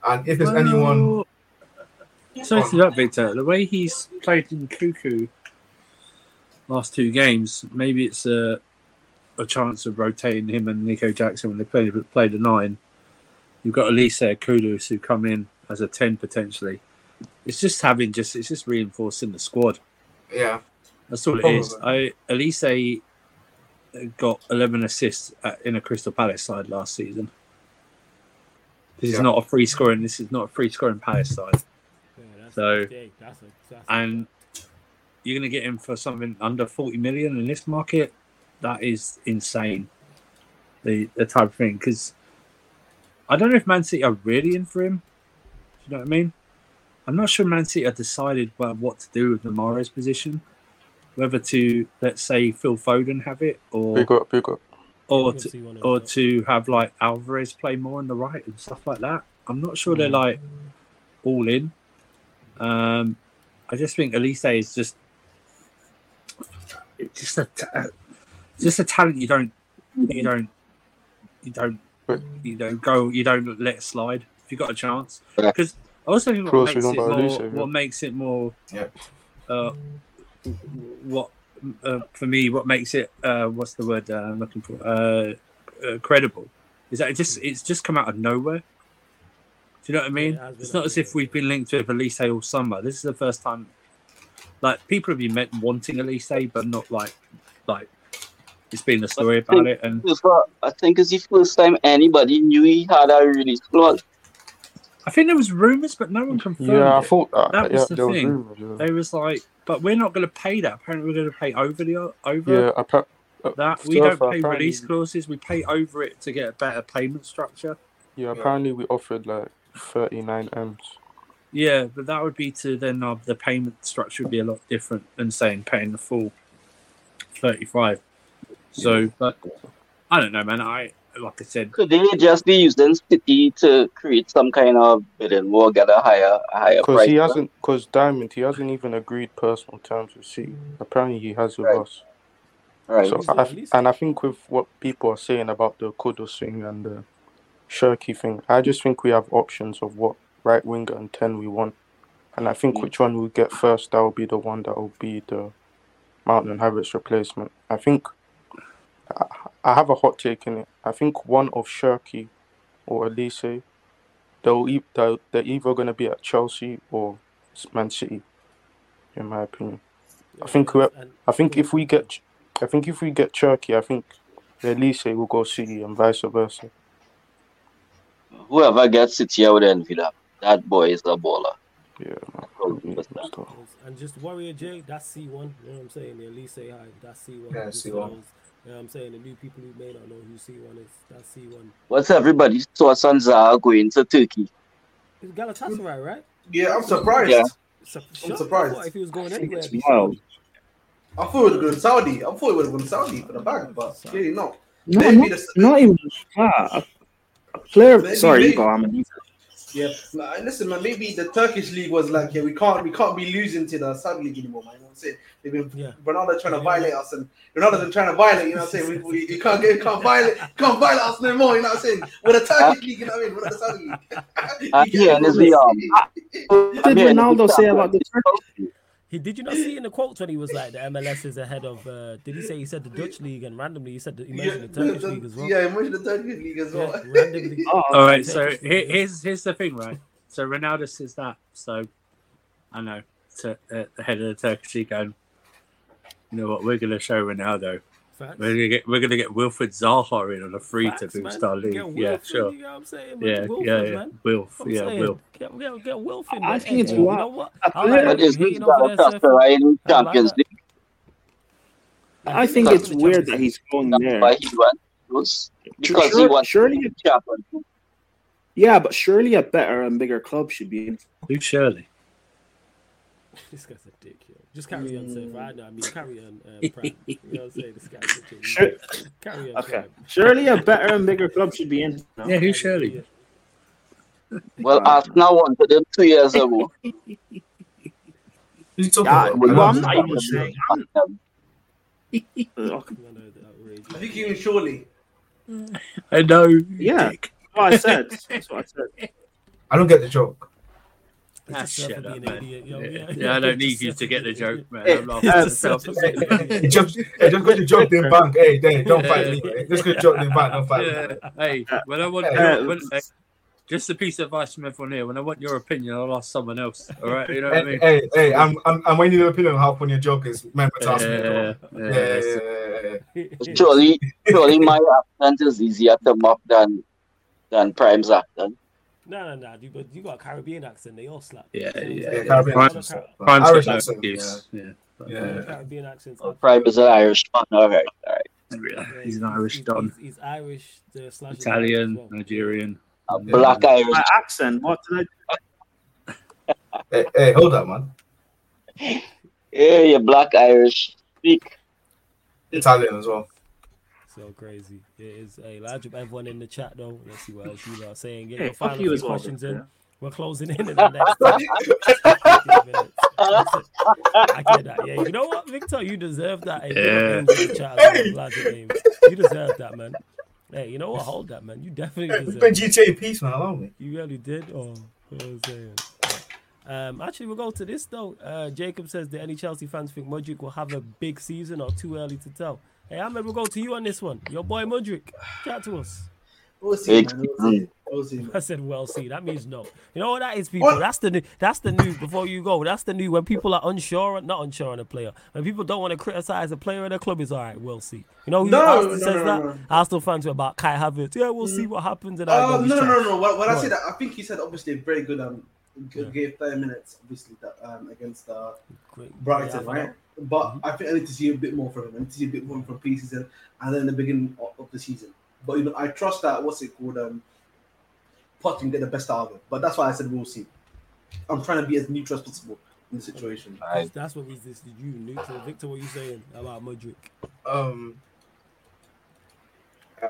And if there's anyone, sorry to that, Victor. The way he's played in Cuckoo last two games, maybe it's a a chance of rotating him and Nico Jackson when they play play the nine. You've got Olise Kudus who come in as a ten potentially. It's just having just it's just reinforcing the squad. Yeah, that's all it Probably. is. I Olise uh, got eleven assists at, in a Crystal Palace side last season. This yeah. is not a free scoring. This is not a free scoring Palace side. Yeah, so, that's a, that's and you're going to get him for something under 40 million in this market. That is insane. The the type of thing because I don't know if Man City are really in for him. Do you know what I mean? I'm not sure Man City have decided well, what to do with the Mahrez position. Whether to let's say Phil Foden have it or big up, big up. or to, or to have like Alvarez play more on the right and stuff like that. I'm not sure they're like all in. Um, I just think Olise is just just a just a talent you don't you don't you don't you don't go you don't let slide if you got a chance. Because I also think what makes it more what makes it more uh, what uh, for me what makes it uh, what's the word uh, I'm looking for uh, uh, credible is that it just it's just come out of nowhere. Do you know what I mean? Yeah, it's not as if we've been linked to Olise all summer. This is the first time. Like people have been met wanting Olise, but not like like it's been a story about it. And I think it's the first time anybody knew he had a release clause. I think there was rumors, but no one confirmed. Yeah, I thought that, that was yeah, the thing. Was rumors, yeah. They was like, but we're not going to pay that. Apparently, we're going to pay over the over. Yeah, I uh, that we don't pay release clauses. We pay over it to get a better payment structure. Yeah, apparently we offered like thirty nine m's. Yeah, but that would be to then uh, the payment structure would be a lot different than saying paying the full thirty five. So, but I don't know, man. I like I said, could they just be using City to create some kind of bidding war, get a higher, a higher Because he hasn't, because Diamond, he hasn't even agreed personal terms with City. Apparently, he has with right. us. Right. So I, and I think with what people are saying about the Kudus thing and the Cherki thing, I just think we have options of what right winger and ten we want, and I think mm. which one we get first, that will be the one that will be the Mountain and Havertz replacement. I think I have a hot take in it. I think one of Cherki or Olise, they'll, e- they're, they're either going to be at Chelsea or Man City, in my opinion. I think I think if we get I think if we get Cherki, I think Olise will go City and vice versa. Whoever gets City, I would envy that. That boy is a baller. Yeah, and just Warrior J, that's C one. You know what I'm saying? At least say hi. that's C one. Yeah, C one. You know what I'm saying? The new people who may not know who C1 is, that's C1. What's everybody's thoughts on Zaha going to Turkey? It's Galatasaray, right? Yeah, I'm surprised. Yeah. I'm surprised. If he was going anywhere, it's wild. I thought it was have gone Saudi. I thought it would have gone Saudi for the bag, but clearly not. No, not, the, not even that. A player. Maybe, sorry, maybe, you go. I'm yeah, listen, man. Maybe the Turkish league was like, yeah, we can't, we can't be losing to the Saudi league anymore, man. You know what I'm saying? They've been yeah. Ronaldo trying to violate us, and Ronaldo's trying to violate. You know what I'm saying? We, we you can't get, can't violate, can't violate us no more. You know what I'm saying? We're the Turkish league. You know what I mean? We're the Saudi league. yeah, and the um, what did Ronaldo say about the Turkish? He did you not see in the quotes when he was like the MLS is ahead of? Uh, did he say he said the Dutch league and randomly he said the, he mentioned yeah, the Turkish the, league as well? Yeah, he mentioned the Turkish league as well. Yeah, randomly. oh, All right, so here's here's the thing, right? So Ronaldo says that. So I know to, uh, the head of the Turkish league going, you know what? We're going to show Ronaldo. Facts. We're gonna get we're gonna get Wilfried Zaha in on a free Facts, to boost our league. Yeah, sure. You know what I'm saying? Yeah, Wilfred, yeah, yeah. Man. Wilf, I'm yeah, saying, Wilf. Get, get, get Wilf in. I think it's wild. You know what? I like is this Galatasaray Champions League? I think it's weird that he's going there. Why he went because sure, he wants surely Champions Yeah, but surely a better and bigger club should be in. Who's Shirley? this guy's a dick. Just carry on, sir. I know. I mean, carry on. Uh, Prime. You know what I'm saying? This guy's sure. Carry on. Okay. Surely a better and bigger club should be in. No? Yeah, who's Shirley? Well, Arsenal wanted him two years ago. He's talking yeah, about? Well, I'm not even saying. I think even surely. I know. Yeah. That's what I said. That's what I said. I don't get the joke. Ah, shut up, man. Yo, yeah. yeah, I don't need you to get the joke, man. I'm laughing at myself. Hey, just, hey, just go to joke in bank. Hey, hey, don't fight me. Just go to joke in bank. Don't fight me. Hey, when I want, hey, when, hey, just a piece of advice from everyone here. When I want your opinion, I'll ask someone else. All right, you know what hey, I mean? Hey, hey, I'm, I'm, I'm waiting your opinion on how funny your joke is. Remember to ask yeah, me. Yeah, yeah, yeah, yeah, Surely, surely my accent is easier to mock than than Prime's accent. No, no, no. You got you got a Caribbean accent. They all slap. Yeah, yeah. yeah, Caribbean accent. Prime, Irish accent. Yeah, yeah. yeah. Caribbean accent. Prime is an Irish one. All right, all right. Yeah, he's an Irish he's, don. He's, he's Irish, the Italian, well. Nigerian. A black Irish. My accent. What did I? hey, hey, hold up, man. Yeah, you're black Irish. Speak. Italian as well. So crazy. It is a large of everyone in the chat though. Let's see what else you are saying. Get your final few questions in. Yeah. We're closing in in the next. I get that. Yeah, you know what, Victor? You deserve that. Hey, yeah. You deserve that, man. Hey, you know what? Hold that, man. You definitely deserve. Been GTA peace, man. Allow me. You really did. Oh, what I'm saying. Um, actually, we'll go to this though. Uh, Jacob says, "Do any Chelsea fans think Mudryk will have a big season or too early to tell?" Hey, Ahmed, we'll go to you on this one. Your boy Mudryk, chat to us. We'll see, man. We'll see. I said, "Well, see." That means no. You know what that is, people. What? That's the new. That's the news. Before you go, that's the new. When people are unsure, not unsure on a player. When people don't want to criticize a player in a club, is all right. We'll see. You know who no, no, says no, that? No. Arsenal fans were about Kai Havertz. Yeah, we'll mm. see what happens. And uh, no, no, no, no. When, when I say that, I think he said obviously very good. Um, yeah. gave thirty minutes, obviously, that, um, against uh, Brighton, yeah, right? But mm-hmm. I think I need to see a bit more from him. I need to see a bit more from preseason and then the beginning of, of the season. But you know, I trust that what's it called? Um, Potter can get the best out of it. But that's why I said we'll see. I'm trying to be as neutral as possible in the situation. Right. That's what we this did you neutral. Victor, what are you saying about Mudryk? Um, I,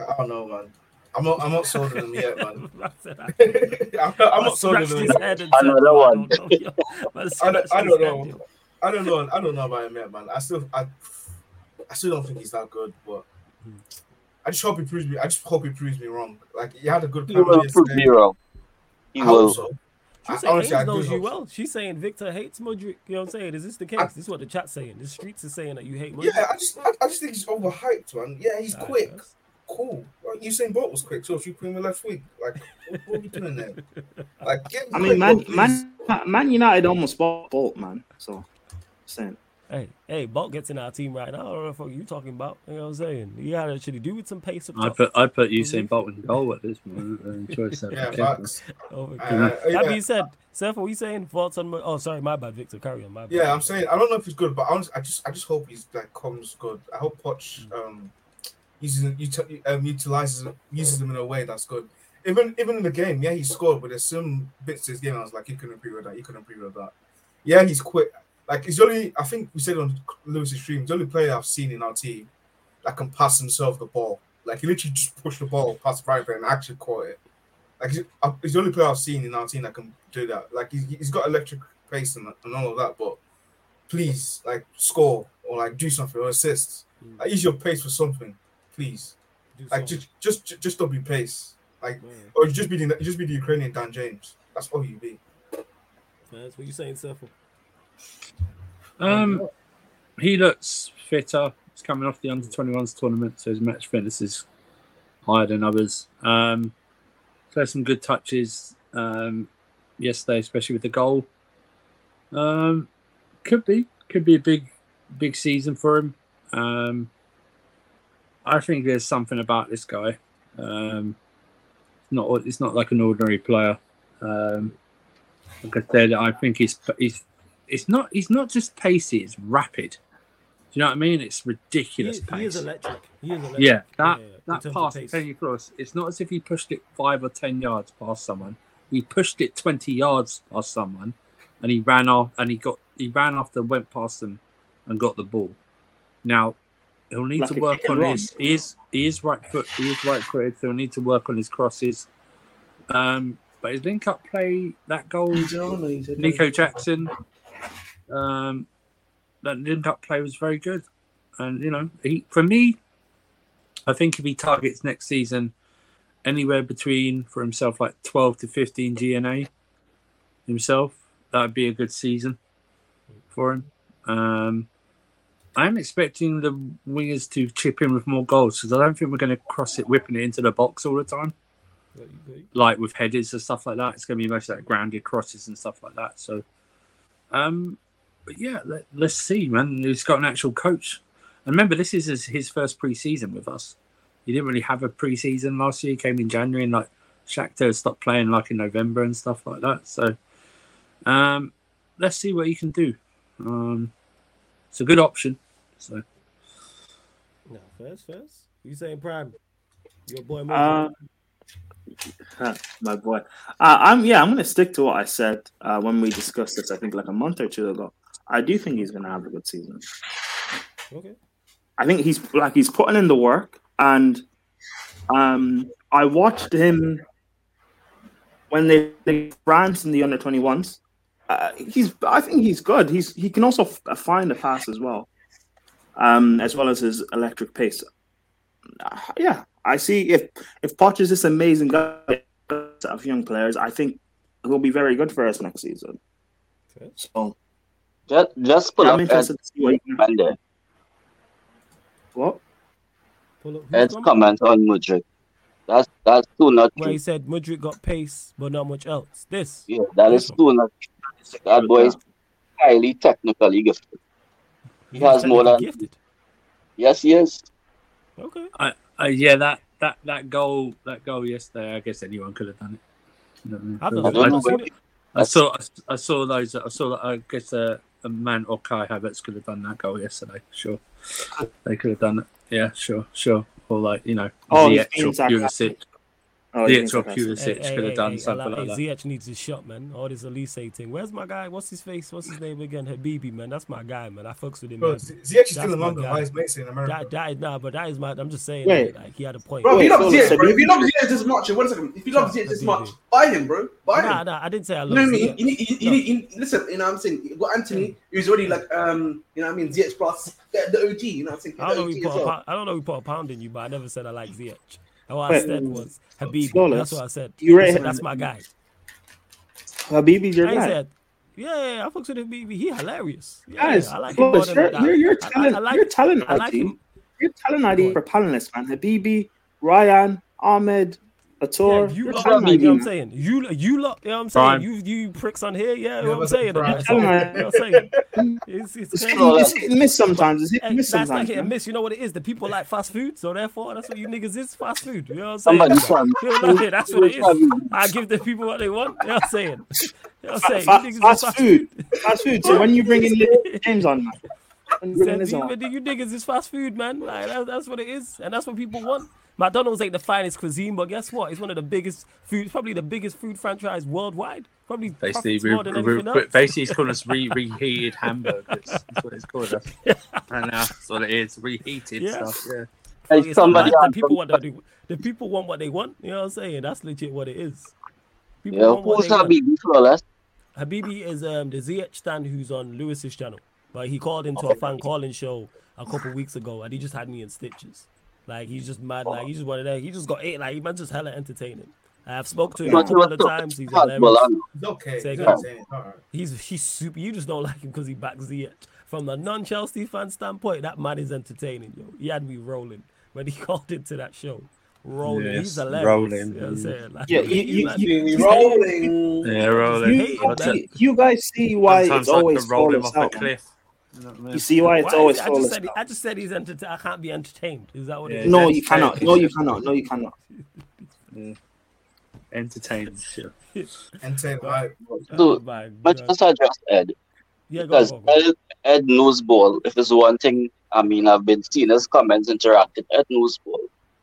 I, don't know, man. I'm not. I'm not sold on him yet, man. I'm, not, I'm not sold on him. Another one. I don't, I don't know. I don't know. I don't know about him yet, man. I still, I, I still don't think he's that good, but. I just hope he proves me. I just hope he proves me wrong. Like he had a good. He will prove me wrong. He I will. So. She's saying honestly, knows you well. She's saying Victor hates Mudryk. You know what I'm saying? Is this the case? I, this is what the chat's saying. The streets are saying that you hate Mudryk. Yeah, I just, I, I just think he's overhyped, man. Yeah, he's quick. Cool. Well, Usain Bolt was quick, so if you put him left wing, like, what, what are we doing there? Like, I mean, man, man, man United almost bought Bolt, man. So, saying. Hey, hey, Bolt gets in our team right now. I don't know what you talking about. You know what I'm saying? You got to actually do with some pace. I put I put Usain Bolt in goal at this moment. yeah, facts. Oh, uh, that being said, Seth, what are you saying? Thoughts on? Oh, sorry, my bad, Victor. Carry on, my bad. Yeah, I'm saying I don't know if he's good, but I, I just I just hope he's like comes good. I hope Poch mm. um uses um, utilizes uses him in a way that's good. Even even in the game, yeah, he scored, but there's some bits to his game I was like, he couldn't improve with that. He couldn't improve with that. Yeah, he's quick. Like he's only, I think we said on Lewis's stream, he's the only player I've seen in our team that can pass himself the ball. Like he literally just pushed the ball past right there and actually caught it. Like he's, uh, he's, the only player I've seen in our team that can do that. Like he's, he's got electric pace and, and all of that, but please, like score or like do something or assist. Mm. Like, use your pace for something, please. Do like just, just just don't be pace. Like yeah. or you just be the just be the Ukrainian Dan James. That's all you be. That's what you're saying, Surfer. Um, he looks fitter. He's coming off the under 21s tournament, so his match fitness is higher than others. Um, so some good touches um, yesterday, especially with the goal. Um, could be, could be a big, big season for him. Um, I think there's something about this guy. Um, not, it's not like an ordinary player. Um, like I said, I think he's he's it's not he's not just pacey, it's rapid. Do you know what I mean? It's ridiculous he, pace. He is electric. He is electric. Yeah, that yeah, yeah. that pass Kenny Cross, it's not as if he pushed it five or ten yards past someone. He pushed it twenty yards past someone and he ran off and he got he ran after went past them and got the ball. Now he'll need like to work on his he is he is right foot he is right footed, so he'll need to work on his crosses. Um, but his link up play, that goal, Nico Jackson, um, that link up play was very good. And, you know, he, for me, I think if he targets next season anywhere between for himself like 12 to 15 GNA himself, that would be a good season for him. Um, I'm expecting the wingers to chip in with more goals because I don't think we're going to cross it, whipping it into the box all the time. Like with headers and stuff like that, it's going to be most like grounded crosses and stuff like that. So, um, but yeah, let, us see, man. He's got an actual coach. And remember, this is his, his first preseason with us. He didn't really have a preseason last year. He came in January and like Shakhtar stopped playing like in November and stuff like that. So, um, let's see what he can do. Um, it's a good option. So, no, first, first, you saying prime? Your boy, uh, my boy. Uh, I'm yeah. I'm gonna stick to what I said uh, when we discussed this. I think like a month or two ago. I do think he's gonna have a good season. Okay. I think he's like he's putting in the work, and um, I watched him when they, they France in the under 21s. Uh, he's I think he's good. He's he can also f- find a pass as well, um, as well as his electric pace. Uh, yeah, I see if if Poch is this amazing guy of young players, I think he'll be very good for us next season. Okay. So just just pull up I'm interested to see what he can do. What? Ed's comment on Mudryk. That's that's too much. Where he said Mudryk got pace, but not much else. This. Yeah, that is too much. That boy is highly technically gifted. He has more than gifted. Yes, he is. Okay. I, uh, yeah, that that that goal that goal yesterday. I guess anyone could have done it. You know, I, I, I, I, saw I, saw those. I saw. I guess uh, a man or Kai Havertz could have done that goal yesterday. Sure, they could have done it. Yeah, sure, sure. Or like you know, oh, the actual Pulisic. Oh, the extra Pulisic hey, could have done hey, something like, like that. Ziyech needs his shot, man. All this Olise thing. Where's my guy? What's his face? What's his name again? Habibi, man. That's my guy, man. I fucks with him. Bro, Ziyech is still in London. Why is Mason in America? That, that is nah, but that is my. I'm just saying, Wait. like, he had a point. Bro, if you love Ziyech, bro, if you love Ziyech this much, wait a second. If you love Ziyech this much, buy him, bro. Buy him. Nah, nah, I didn't say I love. You know what I mean? You need, you, need, you need, listen. You know what I'm saying? You got Antony, who's already like, um, you know what I mean? Ziyech plus the, the OG. You know what I'm saying? I don't know. We put a, I don't know. We put a pound in you, but I never said I like Ziyech. What I said was Habibi. That's what I said. You right? That's my guy. Habibi's your I guy. Said, yeah, yeah, I fucks with Habibi. He hilarious. Yeah, Guys, I like Flawless, him you're, you're, you're telling, I, I like, you're telling I like him. You're telling ID for panelists, man. Habibi, Ryan, Ahmed, Ator. Yeah, you lot, you know what I'm saying? You you lot, you know what I'm saying? You you pricks on here, yeah, you know what I'm saying? You know what I'm saying? It's, it's, it's hit and miss sometimes. It's hit and miss sometimes. That's like hit and miss. You know what it is? The people like fast food, so therefore that's what you niggas is fast food. You know what I'm saying? You that's what it is. I give the people what they want. You know what I'm saying? You know what I'm saying? Fast, fast food. Fast food. So when you bring in James on, man. You, you niggas is fast food, man. Like, that, that's what it is, and that's what people want. McDonald's ain't the finest cuisine, but guess what? It's one of the biggest food, probably the biggest food franchise worldwide. Probably basically, more than anything else. basically, it's called us re- reheated hamburgers. That's what it's called. Us. and that's what it is. Reheated yeah. stuff. Yeah. Hey, somebody the people want the, the people want what they want. You know what I'm saying? That's legit what it is. People yeah, who's Habibi for Habibi is um, the ZH stand who's on Lewis's channel. But he called into a fan calling show a couple weeks ago, and he just had me in stitches. Like he's just mad. Like he's just one of them. He just got eight. Like he man just hella entertaining. I've spoke to him a couple of times. He's hilarious. okay. He's he's super. You just don't like him because he backs the from the non-Chelsea fan standpoint. That man is entertaining. Yo, he had me rolling when he called into that show. Rolling, yes, he's hilarious. Rolling, you know what I'm saying? Like, yeah, you, you, you, you rolling, yeah, rolling. You, you, guys see why Sometimes it's always rolling off out, a cliff. You see why it's why? always I just, said, I just said he's entertained. I can't be entertained. Is that what yeah, it is? No, you cannot. No, you cannot. No, you cannot. Yeah. Entertained. Sure. Entertained. Right. So, oh, but just address Ed. Yeah, because go, go, go. Ed, Ed knows ball. If there's one thing, I mean, I've been seeing his comments interacting. Ed knows ball.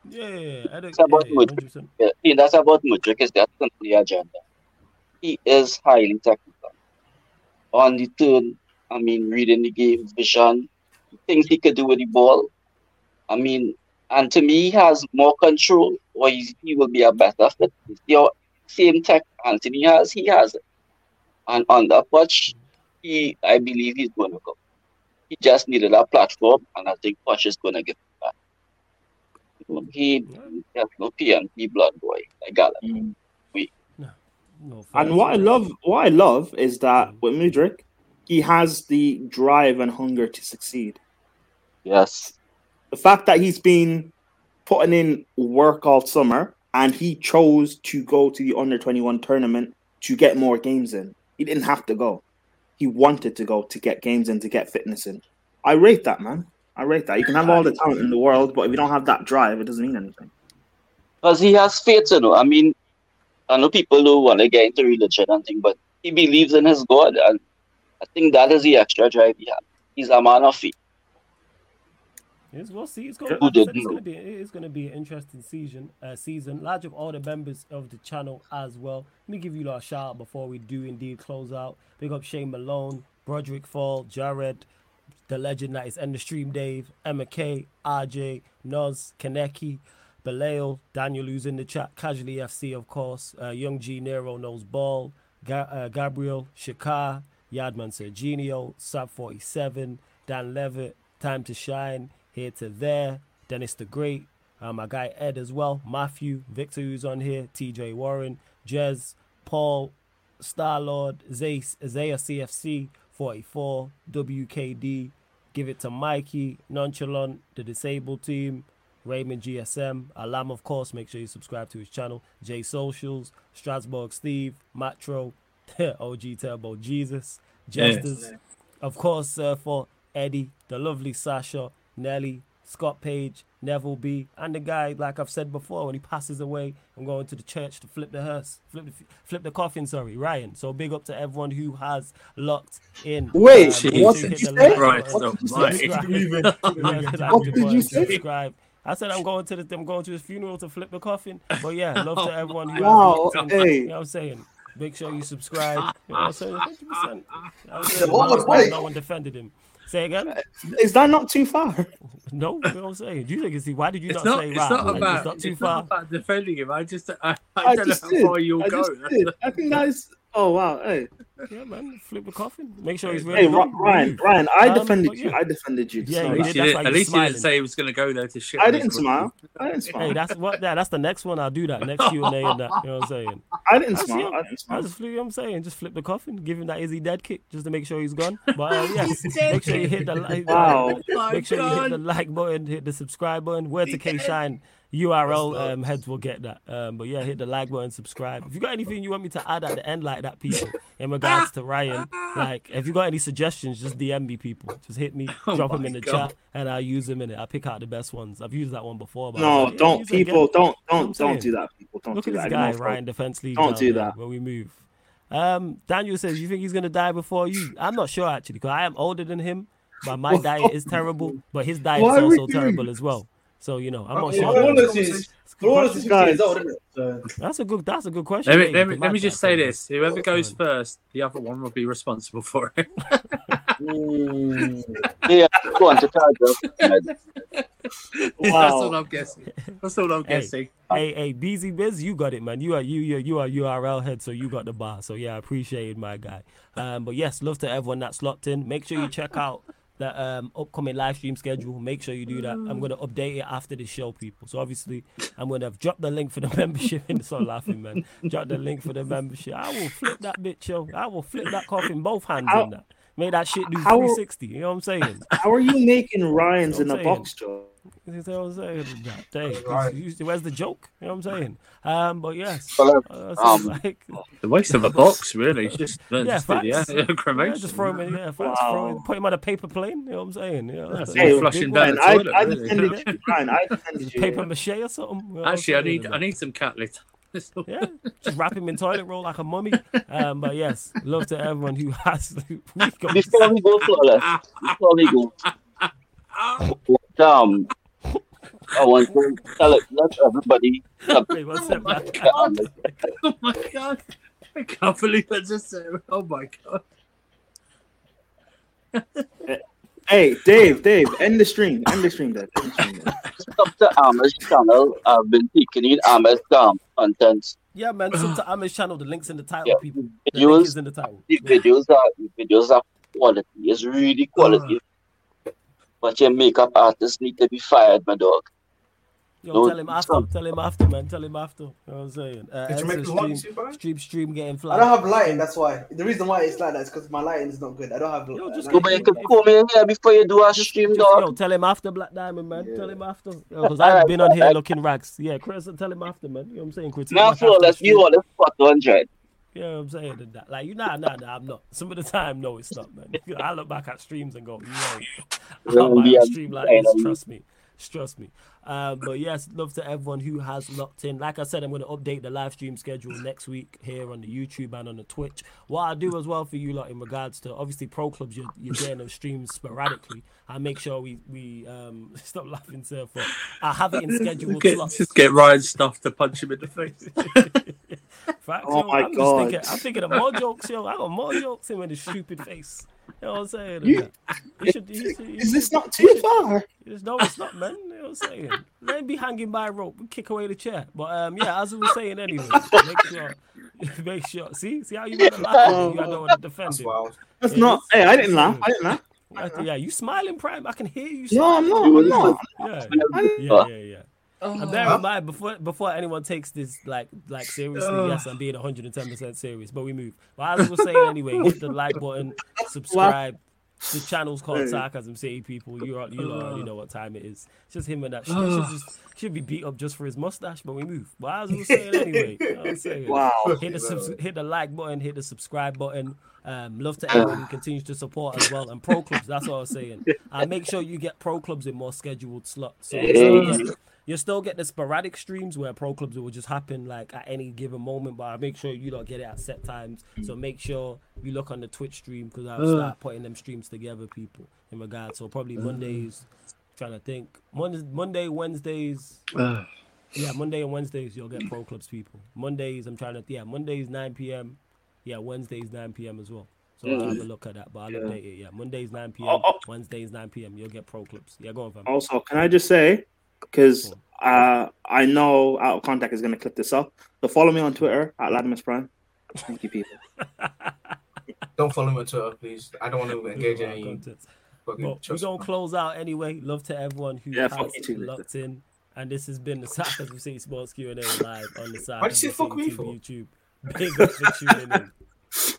Yeah, yeah, yeah. It's about yeah, Mudryk. Yeah, that's about Mudryk. Is that's on the agenda. He is highly technical. On the turn, I mean, reading the game, vision, things he could do with the ball. I mean, and to me, he has more control, or he will be a better fit. Your same tech Anthony has, he has it. And on the watch, he I believe he's going to go. He just needed a platform, and I think Poch is going to give it back. He has no PNP blood boy. I got it. Mm. We. No, no and what I love, what I love is that mm. with Mudryk, he has the drive and hunger to succeed. Yes. The fact that he's been putting in work all summer and he chose to go to the under 21 tournament to get more games in. He didn't have to go. He wanted to go to get games in, to get fitness in. I rate that, man. I rate that. You can have all the talent in the world, but if you don't have that drive, it doesn't mean anything. Because he has faith, you know. I mean, I know people who want to get into religion and thing, but he believes in his God, and I think that is the extra drive he has. He's a man of feet. Yes, we'll see. It's going, to, it's going to be it's going to be an interesting season. Uh, season. Large of all the members of the channel as well. Let me give you a shout out before we do indeed close out. Big up Shane Malone, Broderick Fall, Jared, the legend that is in the stream, Dave, Emma K, RJ, Noz, Kaneki, Baleo, Daniel who's in the chat, Casually FC of course, uh, Young G Nero knows ball, Ga- uh, Gabriel, Shakar, Yadman Serginio, Sub 47, Dan Levitt, Time to Shine here to there. Dennis the Great, uh, my guy Ed as well, Matthew, Victor who's on here, TJ Warren, Jez, Paul, Starlord, Zace, Isaiah CFC, 44, WKD, Give It to Mikey, Nonchalant, The Disabled Team, Raymond GSM, Alam, of course. Make sure you subscribe to his channel. J Socials, Strasbourg Steve, Matro, OG Turbo Jesus, Jesters. Yes. Of course, uh, for Eddie, the lovely Sasha, Nelly, Scott Page, Neville B, and the guy, like I've said before, when he passes away, I'm going to the church to flip the hearse, flip the, flip the coffin, sorry, Ryan. So big up to everyone who has locked in. Wait, um, what did you say? Right, what did you say? Subscribe. I said I'm going to the I'm going to his funeral to flip the coffin. But yeah, love to everyone who wow, has hey. You know what I'm saying? Make sure you subscribe. You know what 100%. I was no one defended him. Say again. Is that not too far? No, you know what I'm saying. Do you think it's why did you it's not, not say it's Not like, about, it's not too it's far. Not about defending him. I just I, I, I don't know how far you'll I go. I think that's Oh wow! Hey, yeah, man, flip the coffin. Make sure he's ready. Hey, Ryan, Ryan, I um, defended yeah. you. I defended you. Yeah, you did, at least you didn't say he was going to go there to shit. I didn't smile. I didn't smile. Hey, that's what. Yeah, that's the next one. I'll do that next Q and A and that. You know what I'm saying? I didn't smile. I didn't smile. I just, you know what I'm saying? Just flip the coffin, give him that Izzy dead kick, just to make sure he's gone. But uh, yes, make sure you hit the like. Wow. Make sure you hit the like button, hit the subscribe button. Where to K Shine URL um, heads will get that. Um, but yeah, hit the like button, subscribe. If you got anything you want me to add at the end like that, people, in regards to Ryan, like if you got any suggestions, just DM me, people. Just hit me, oh drop them in the God. chat, and I'll use them in it. I pick out the best ones. I've used that one before. no, like, don't people, don't don't don't do that. People, don't Look do at that. this guy, Ryan Defense League. Don't do that when we move. Um, Daniel says, "You think he's gonna die before you?" I'm not sure actually, because I am older than him, but my diet is terrible. But his diet is also terrible as well. So you know, I'm not sure. Flawless is 50 years old, isn't it? So. That's a good. That's a good question. Let me, let me, let me just say this: whoever goes first, the other one will be responsible for it. mm. Yeah, go on to Tiger. wow. That's all I'm guessing. That's all I'm hey, guessing. Hey, hey, BZ Biz, you got it, man. You are you you you are URL head, so you got the bar. So yeah, I appreciate it, my guy. Um, but yes, love to everyone that's locked in. Make sure you check out the um, upcoming live stream schedule. Make sure you do that. I'm gonna update it after the show, people. So obviously, I'm gonna drop the link for the membership. and so laughing, man. Drop the link for the membership. I will flip that bitch, yo. I will flip that coffin both hands how, in that. Make that shit do 360. You know what I'm saying? How are you making Ryan's in a box, Joe? You know what I'm saying? Dang, where's the joke? You know what I'm saying? Um, but yes, uh, um, like, the waste of a box, really. Just yeah, just, yeah. Yeah, just throw him in, yeah, facts, wow. throw him, put him on a paper plane. You know what I'm saying? Yeah, that's hey, flushing down the toilet. I, I defended you, Brian. I defended you. Paper mache or something. You know Actually, I need I need some cat litter. yeah, just wrap him in toilet roll like a mummy. Um, but yes, love to everyone who has. Before we go flawless, before we go, um, I want to tell it, let everybody. Wait, what's that? Oh, oh my god! I can't believe I just said. Oh my god! Hey, Dave, Dave, end the stream. End the stream, Dave. End the stream, Dave. Up to Ahmed's channel. I've been taking in Ahmed's um, contents Yeah, man. Subtitle I'm his channel. The links in the title, yeah. people. The videos, link is in the title. The videos are videos are quality. It's really quality. But your makeup artist need to be fired, my dog. Yo, no, tell him after. Stop. Tell him after, man. Tell him after. You know what I'm saying? Uh, Did you make the stream, stream, stream getting flat. I don't have lighting. That's why. The reason why it's like that is because my lighting is not good. I don't have. Yo, just go back and call me in here before you do a stream, dog. Yo, tell him after Black Diamond, man. Yeah. Tell him after. Because I've been on here looking rags. Yeah, Chris, tell him after, man. You know what I'm saying? Critique now, flawless. You all the spot 100. You know what I'm saying? That, like, you nah, nah, nah, I'm not. Some of the time, no, it's not, man. I look back at streams and go, yo, I'm not yeah, stream like this, trust me. Trust me. Um, but yes, love to everyone who has locked in. Like I said, I'm going to update the live stream schedule next week here on the YouTube and on the Twitch. What I do as well for you lot in regards to obviously pro clubs, you're, you're getting them streams sporadically. I make sure we we um stop laughing, sir. For I have it in scheduled get, slots. Just get Ryan stuff to punch him in the face. Fact, oh yo, my I'm god! Thinking, I'm thinking of more jokes, yo. I got more jokes in with his stupid face. You know what I'm saying? You, you should, you should, is this not too far? No, it's not, man. You know what I'm saying? Let be hanging by a rope and kick away the chair. But um, yeah, as we were saying anyway, make sure, make sure. See, see how you want to laugh? You don't want to defend it. That's yeah, not. Hey, I didn't laugh. I didn't laugh. Yeah, you smiling, Prime. I can hear you. Smiling. No, I'm not. I'm not. Yeah, yeah, yeah, yeah. Oh. And bear in mind before before anyone takes this like like seriously, oh. yes, I'm being 110 percent serious, but we move. But as I was saying anyway, hit the like button, subscribe. The channel's called Sarcasm City People. You are, you already know what time it is. It's just him and that. Should, should, just, should be beat up just for his mustache, but we move. But as I was saying anyway, I was saying, wow. Hit the sub- hit the like button, hit the subscribe button. Um, love to everyone who continues to support as well. And pro clubs, that's what I was saying. And make sure you get pro clubs in more scheduled slots. So, so you still get the sporadic streams where pro clubs will just happen like at any given moment, but I make sure you don't get it at set times. So make sure you look on the Twitch stream because I'll uh. start putting them streams together, people. In regards, so probably uh. Mondays. Trying to think, Monday, Monday, Wednesdays. Uh. Yeah, Monday and Wednesdays you'll get pro clubs, people. Mondays, I'm trying to yeah, Mondays 9 p.m. Yeah, Wednesdays 9 p.m. as well. So I'll have a look at that, but I'll yeah. update it. Yeah, Mondays 9 p.m. Oh, oh. Wednesdays 9 p.m. You'll get pro clubs. Yeah, go on, fam. Also, can I just say because uh, I know out of contact is going to clip this up. So follow me on Twitter at Latimus Prime. Thank you, people. don't follow me on Twitter, please. I don't want to engage in any. Well, we're gonna close out anyway. Love to everyone who yeah, has locked in. And this has been the Sarcasm City Sports Q and A live on the side. Why did you say fuck me for? YouTube. Big up for tuning in.